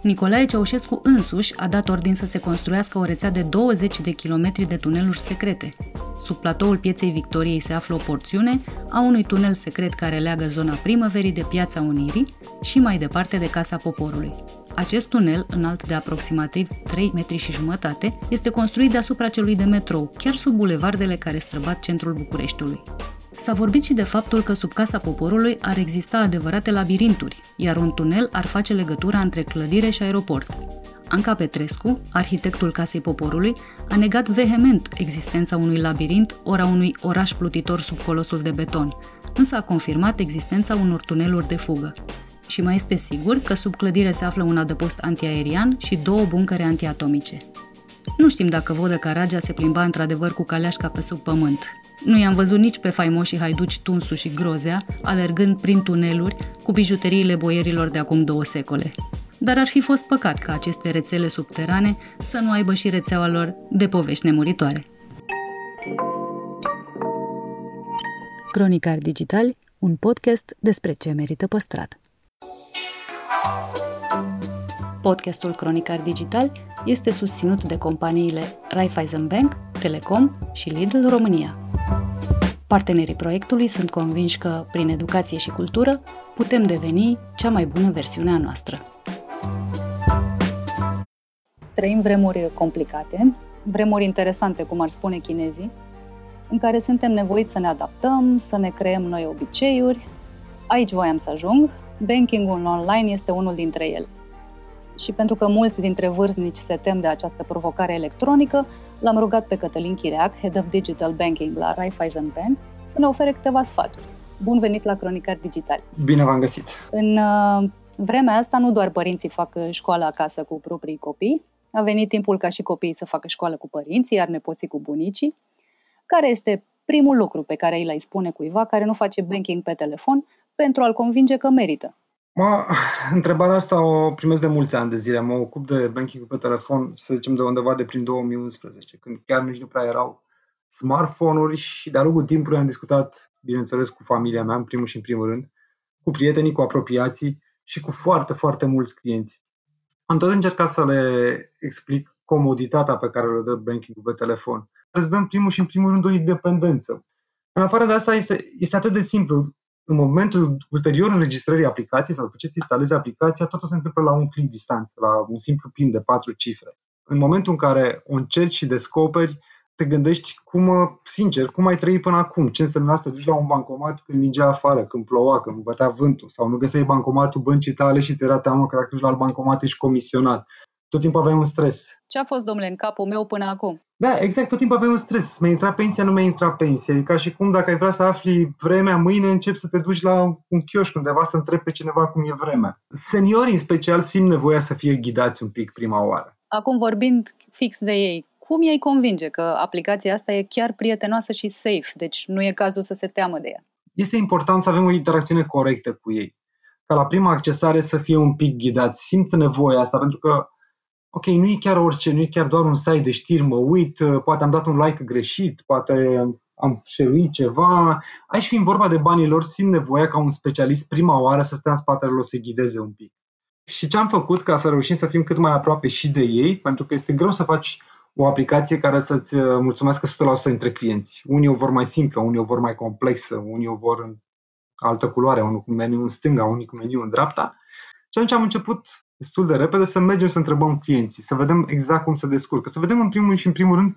Nicolae Ceaușescu însuși a dat ordin să se construiască o rețea de 20 de kilometri de tuneluri secrete. Sub platoul pieței Victoriei se află o porțiune a unui tunel secret care leagă zona primăverii de Piața Unirii și mai departe de Casa Poporului. Acest tunel, înalt de aproximativ 3 metri și jumătate, este construit deasupra celui de metrou, chiar sub bulevardele care străbat centrul Bucureștiului. S-a vorbit și de faptul că sub Casa Poporului ar exista adevărate labirinturi, iar un tunel ar face legătura între clădire și aeroport. Anca Petrescu, arhitectul Casei Poporului, a negat vehement existența unui labirint ori a unui oraș plutitor sub colosul de beton, însă a confirmat existența unor tuneluri de fugă și mai este sigur că sub clădire se află un adăpost antiaerian și două buncăre antiatomice. Nu știm dacă Vodă Caragea se plimba într-adevăr cu caleașca pe sub pământ. Nu i-am văzut nici pe faimoșii haiduci Tunsu și Grozea, alergând prin tuneluri cu bijuteriile boierilor de acum două secole. Dar ar fi fost păcat ca aceste rețele subterane să nu aibă și rețeaua lor de povești nemuritoare. Cronicar Digital, un podcast despre ce merită păstrat. Podcastul Cronicar Digital este susținut de companiile Raiffeisen Bank, Telecom și Lidl România. Partenerii proiectului sunt convinși că, prin educație și cultură, putem deveni cea mai bună versiune a noastră. Trăim vremuri complicate, vremuri interesante, cum ar spune chinezii, în care suntem nevoiți să ne adaptăm, să ne creăm noi obiceiuri. Aici voiam să ajung. Bankingul online este unul dintre ele și pentru că mulți dintre vârstnici se tem de această provocare electronică, l-am rugat pe Cătălin Chireac, Head of Digital Banking la Raiffeisen Bank, să ne ofere câteva sfaturi. Bun venit la Cronicar Digital! Bine v-am găsit! În uh, vremea asta nu doar părinții fac școală acasă cu proprii copii, a venit timpul ca și copiii să facă școală cu părinții, iar nepoții cu bunicii. Care este primul lucru pe care îi l-ai spune cuiva care nu face banking pe telefon pentru a-l convinge că merită? Mă, întrebarea asta o primesc de mulți ani de zile. Mă ocup de banking pe telefon, să zicem, de undeva de prin 2011, când chiar nici nu prea erau smartphone-uri și de-a lungul timpului am discutat, bineînțeles, cu familia mea, în primul și în primul rând, cu prietenii, cu apropiații și cu foarte, foarte mulți clienți. Am tot încercat să le explic comoditatea pe care le dă banking pe telefon. Îți dă în primul și în primul rând o independență. În afară de asta este, este atât de simplu în momentul ulterior înregistrării aplicației sau după ce ți instalezi aplicația, totul se întâmplă la un click distanță, la un simplu PIN de patru cifre. În momentul în care o încerci și descoperi, te gândești cum, sincer, cum ai trăit până acum, ce înseamnă asta, duci la un bancomat când ningea afară, când ploua, când bătea vântul, sau nu găseai bancomatul băncii tale și ți era teamă că dacă duci la alt bancomat ești comisionat. Tot timpul aveai un stres. Ce a fost, domnule, în capul meu până acum? Da, exact, tot timpul aveai un stres. Mi-a intrat pensia, nu mi-a intrat pensia. E ca și cum dacă ai vrea să afli vremea mâine, începi să te duci la un chioșc undeva să întrebi pe cineva cum e vremea. Seniorii, în special, simt nevoia să fie ghidați un pic prima oară. Acum, vorbind fix de ei, cum ei convinge că aplicația asta e chiar prietenoasă și safe, deci nu e cazul să se teamă de ea? Este important să avem o interacțiune corectă cu ei. Ca la prima accesare să fie un pic ghidați. Simt nevoia asta pentru că ok, nu e chiar orice, nu e chiar doar un site de știri, mă uit, uh, poate am dat un like greșit, poate am share ceva. Aici fiind vorba de banii lor, simt nevoia ca un specialist prima oară să stea în spatele lor să ghideze un pic. Și ce am făcut ca să reușim să fim cât mai aproape și de ei, pentru că este greu să faci o aplicație care să-ți uh, mulțumească 100% dintre clienți. Unii o vor mai simplă, unii o vor mai complexă, unii o vor în altă culoare, unul cu meniu în stânga, unii cu meniu în dreapta. Și atunci am început destul de repede să mergem să întrebăm clienții, să vedem exact cum se descurcă, să vedem în primul și în primul rând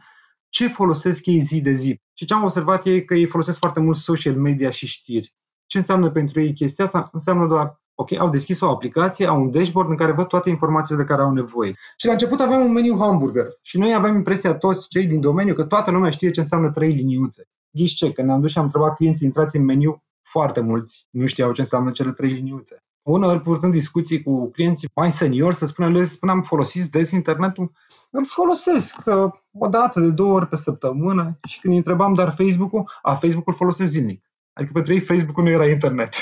ce folosesc ei zi de zi. Și ce am observat e că ei folosesc foarte mult social media și știri. Ce înseamnă pentru ei chestia asta? Înseamnă doar, ok, au deschis o aplicație, au un dashboard în care văd toate informațiile de care au nevoie. Și la început aveam un meniu hamburger și noi aveam impresia toți cei din domeniu că toată lumea știe ce înseamnă trei liniuțe. Ghiși ce, când ne-am dus și am întrebat clienții, intrați în meniu, foarte mulți nu știau ce înseamnă cele trei liniuțe. Uneori, purtând discuții cu clienții mai seniori, să spunem, le spuneam, folosiți des internetul? îl folosesc o dată, de două ori pe săptămână și când îi întrebam, dar Facebook-ul, a, Facebook-ul folosesc zilnic. Adică pentru ei Facebook-ul nu era internet.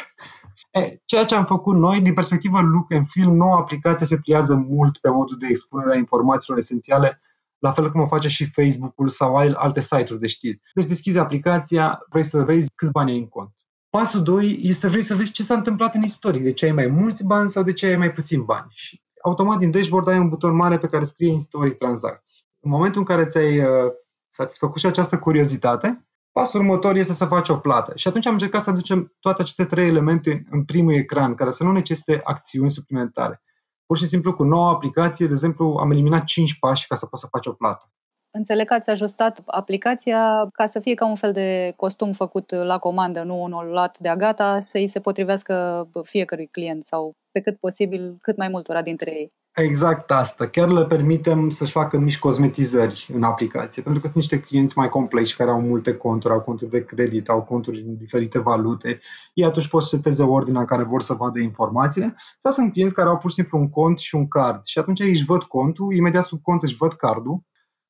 E, ceea ce am făcut noi, din perspectiva Look and Film, noua aplicație se pliază mult pe modul de expunere a informațiilor esențiale, la fel cum o face și Facebook-ul sau alte site-uri de știri. Deci deschizi aplicația, vrei să vezi câți bani ai în cont. Pasul 2 este vrei să vezi ce s-a întâmplat în istorie, de ce ai mai mulți bani sau de ce ai mai puțin bani. Și automat din dashboard ai un buton mare pe care scrie istoric tranzacții. În momentul în care ți-ai uh, satisfăcut și această curiozitate, pasul următor este să faci o plată. Și atunci am încercat să aducem toate aceste trei elemente în primul ecran, care să nu necesite acțiuni suplimentare. Pur și simplu cu noua aplicație, de exemplu, am eliminat 5 pași ca să poți să faci o plată. Înțeleg că ați ajustat aplicația ca să fie ca un fel de costum făcut la comandă, nu unul luat de-a gata, să îi se potrivească fiecărui client sau pe cât posibil, cât mai multora dintre ei. Exact asta. Chiar le permitem să-și facă mici cosmetizări în aplicație, pentru că sunt niște clienți mai complexi care au multe conturi, au conturi de credit, au conturi în diferite valute. Ei atunci pot să seteze ordinea în care vor să vadă informațiile sau sunt clienți care au pur și simplu un cont și un card și atunci ei își văd contul, imediat sub cont își văd cardul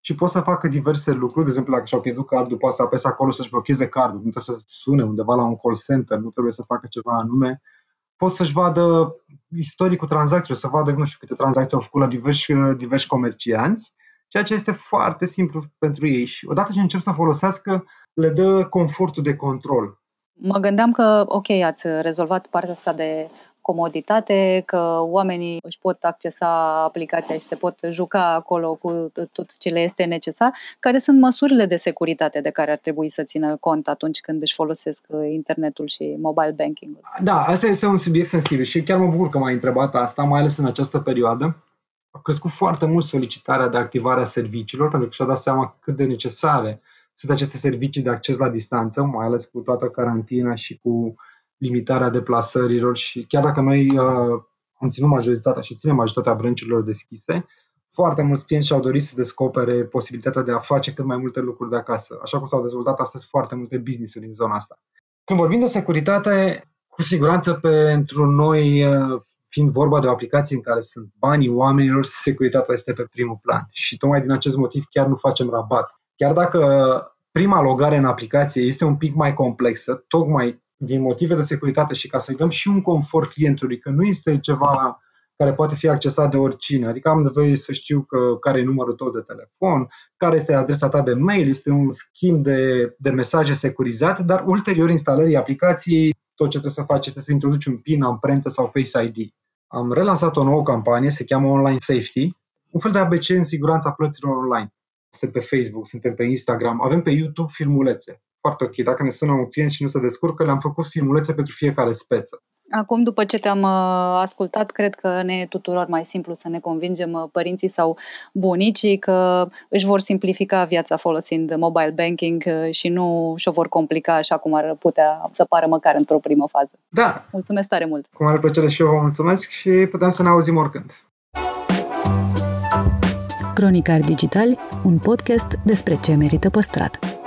și pot să facă diverse lucruri. De exemplu, dacă și-au pierdut cardul, poate să apese acolo să-și blocheze cardul, nu trebuie să sune undeva la un call center, nu trebuie să facă ceva anume. Pot să-și vadă istoricul tranzacțiilor, să vadă, nu știu, câte tranzacții au făcut la diversi, diversi comercianți, ceea ce este foarte simplu pentru ei. Și odată ce încep să folosească, le dă confortul de control. Mă gândeam că, ok, ați rezolvat partea asta de comoditate, că oamenii își pot accesa aplicația și se pot juca acolo cu tot ce le este necesar. Care sunt măsurile de securitate de care ar trebui să țină cont atunci când își folosesc uh, internetul și mobile banking-ul? Da, asta este un subiect sensibil și chiar mă bucur că m-ai întrebat asta, mai ales în această perioadă. A crescut foarte mult solicitarea de activare a serviciilor, pentru că și-a dat seama cât de necesare sunt aceste servicii de acces la distanță, mai ales cu toată carantina și cu limitarea deplasărilor și chiar dacă noi uh, am ținut majoritatea și ținem majoritatea brâncurilor deschise, foarte mulți clienți și-au dorit să descopere posibilitatea de a face cât mai multe lucruri de acasă, așa cum s-au dezvoltat astăzi foarte multe business-uri în zona asta. Când vorbim de securitate, cu siguranță pentru noi, uh, fiind vorba de o aplicație în care sunt banii oamenilor, securitatea este pe primul plan. Și tocmai din acest motiv chiar nu facem rabat. Chiar dacă prima logare în aplicație este un pic mai complexă, tocmai din motive de securitate și ca să-i dăm și un confort clientului, că nu este ceva care poate fi accesat de oricine. Adică am nevoie să știu că, care e numărul tău de telefon, care este adresa ta de mail, este un schimb de, de mesaje securizate, dar ulterior instalării aplicației, tot ce trebuie să faci este să introduci un PIN, amprentă sau Face ID. Am relansat o nouă campanie, se cheamă Online Safety, un fel de ABC în siguranța plăților online. Suntem pe Facebook, suntem pe Instagram, avem pe YouTube filmulețe foarte ok. Dacă ne sună un client și nu se descurcă, le-am făcut filmulețe pentru fiecare speță. Acum, după ce te-am uh, ascultat, cred că ne e tuturor mai simplu să ne convingem uh, părinții sau bunicii că își vor simplifica viața folosind mobile banking uh, și nu și-o vor complica așa cum ar putea să pară măcar într-o primă fază. Da. Mulțumesc tare mult! Cu mare plăcere și eu vă mulțumesc și putem să ne auzim oricând. Cronicar Digital, un podcast despre ce merită păstrat.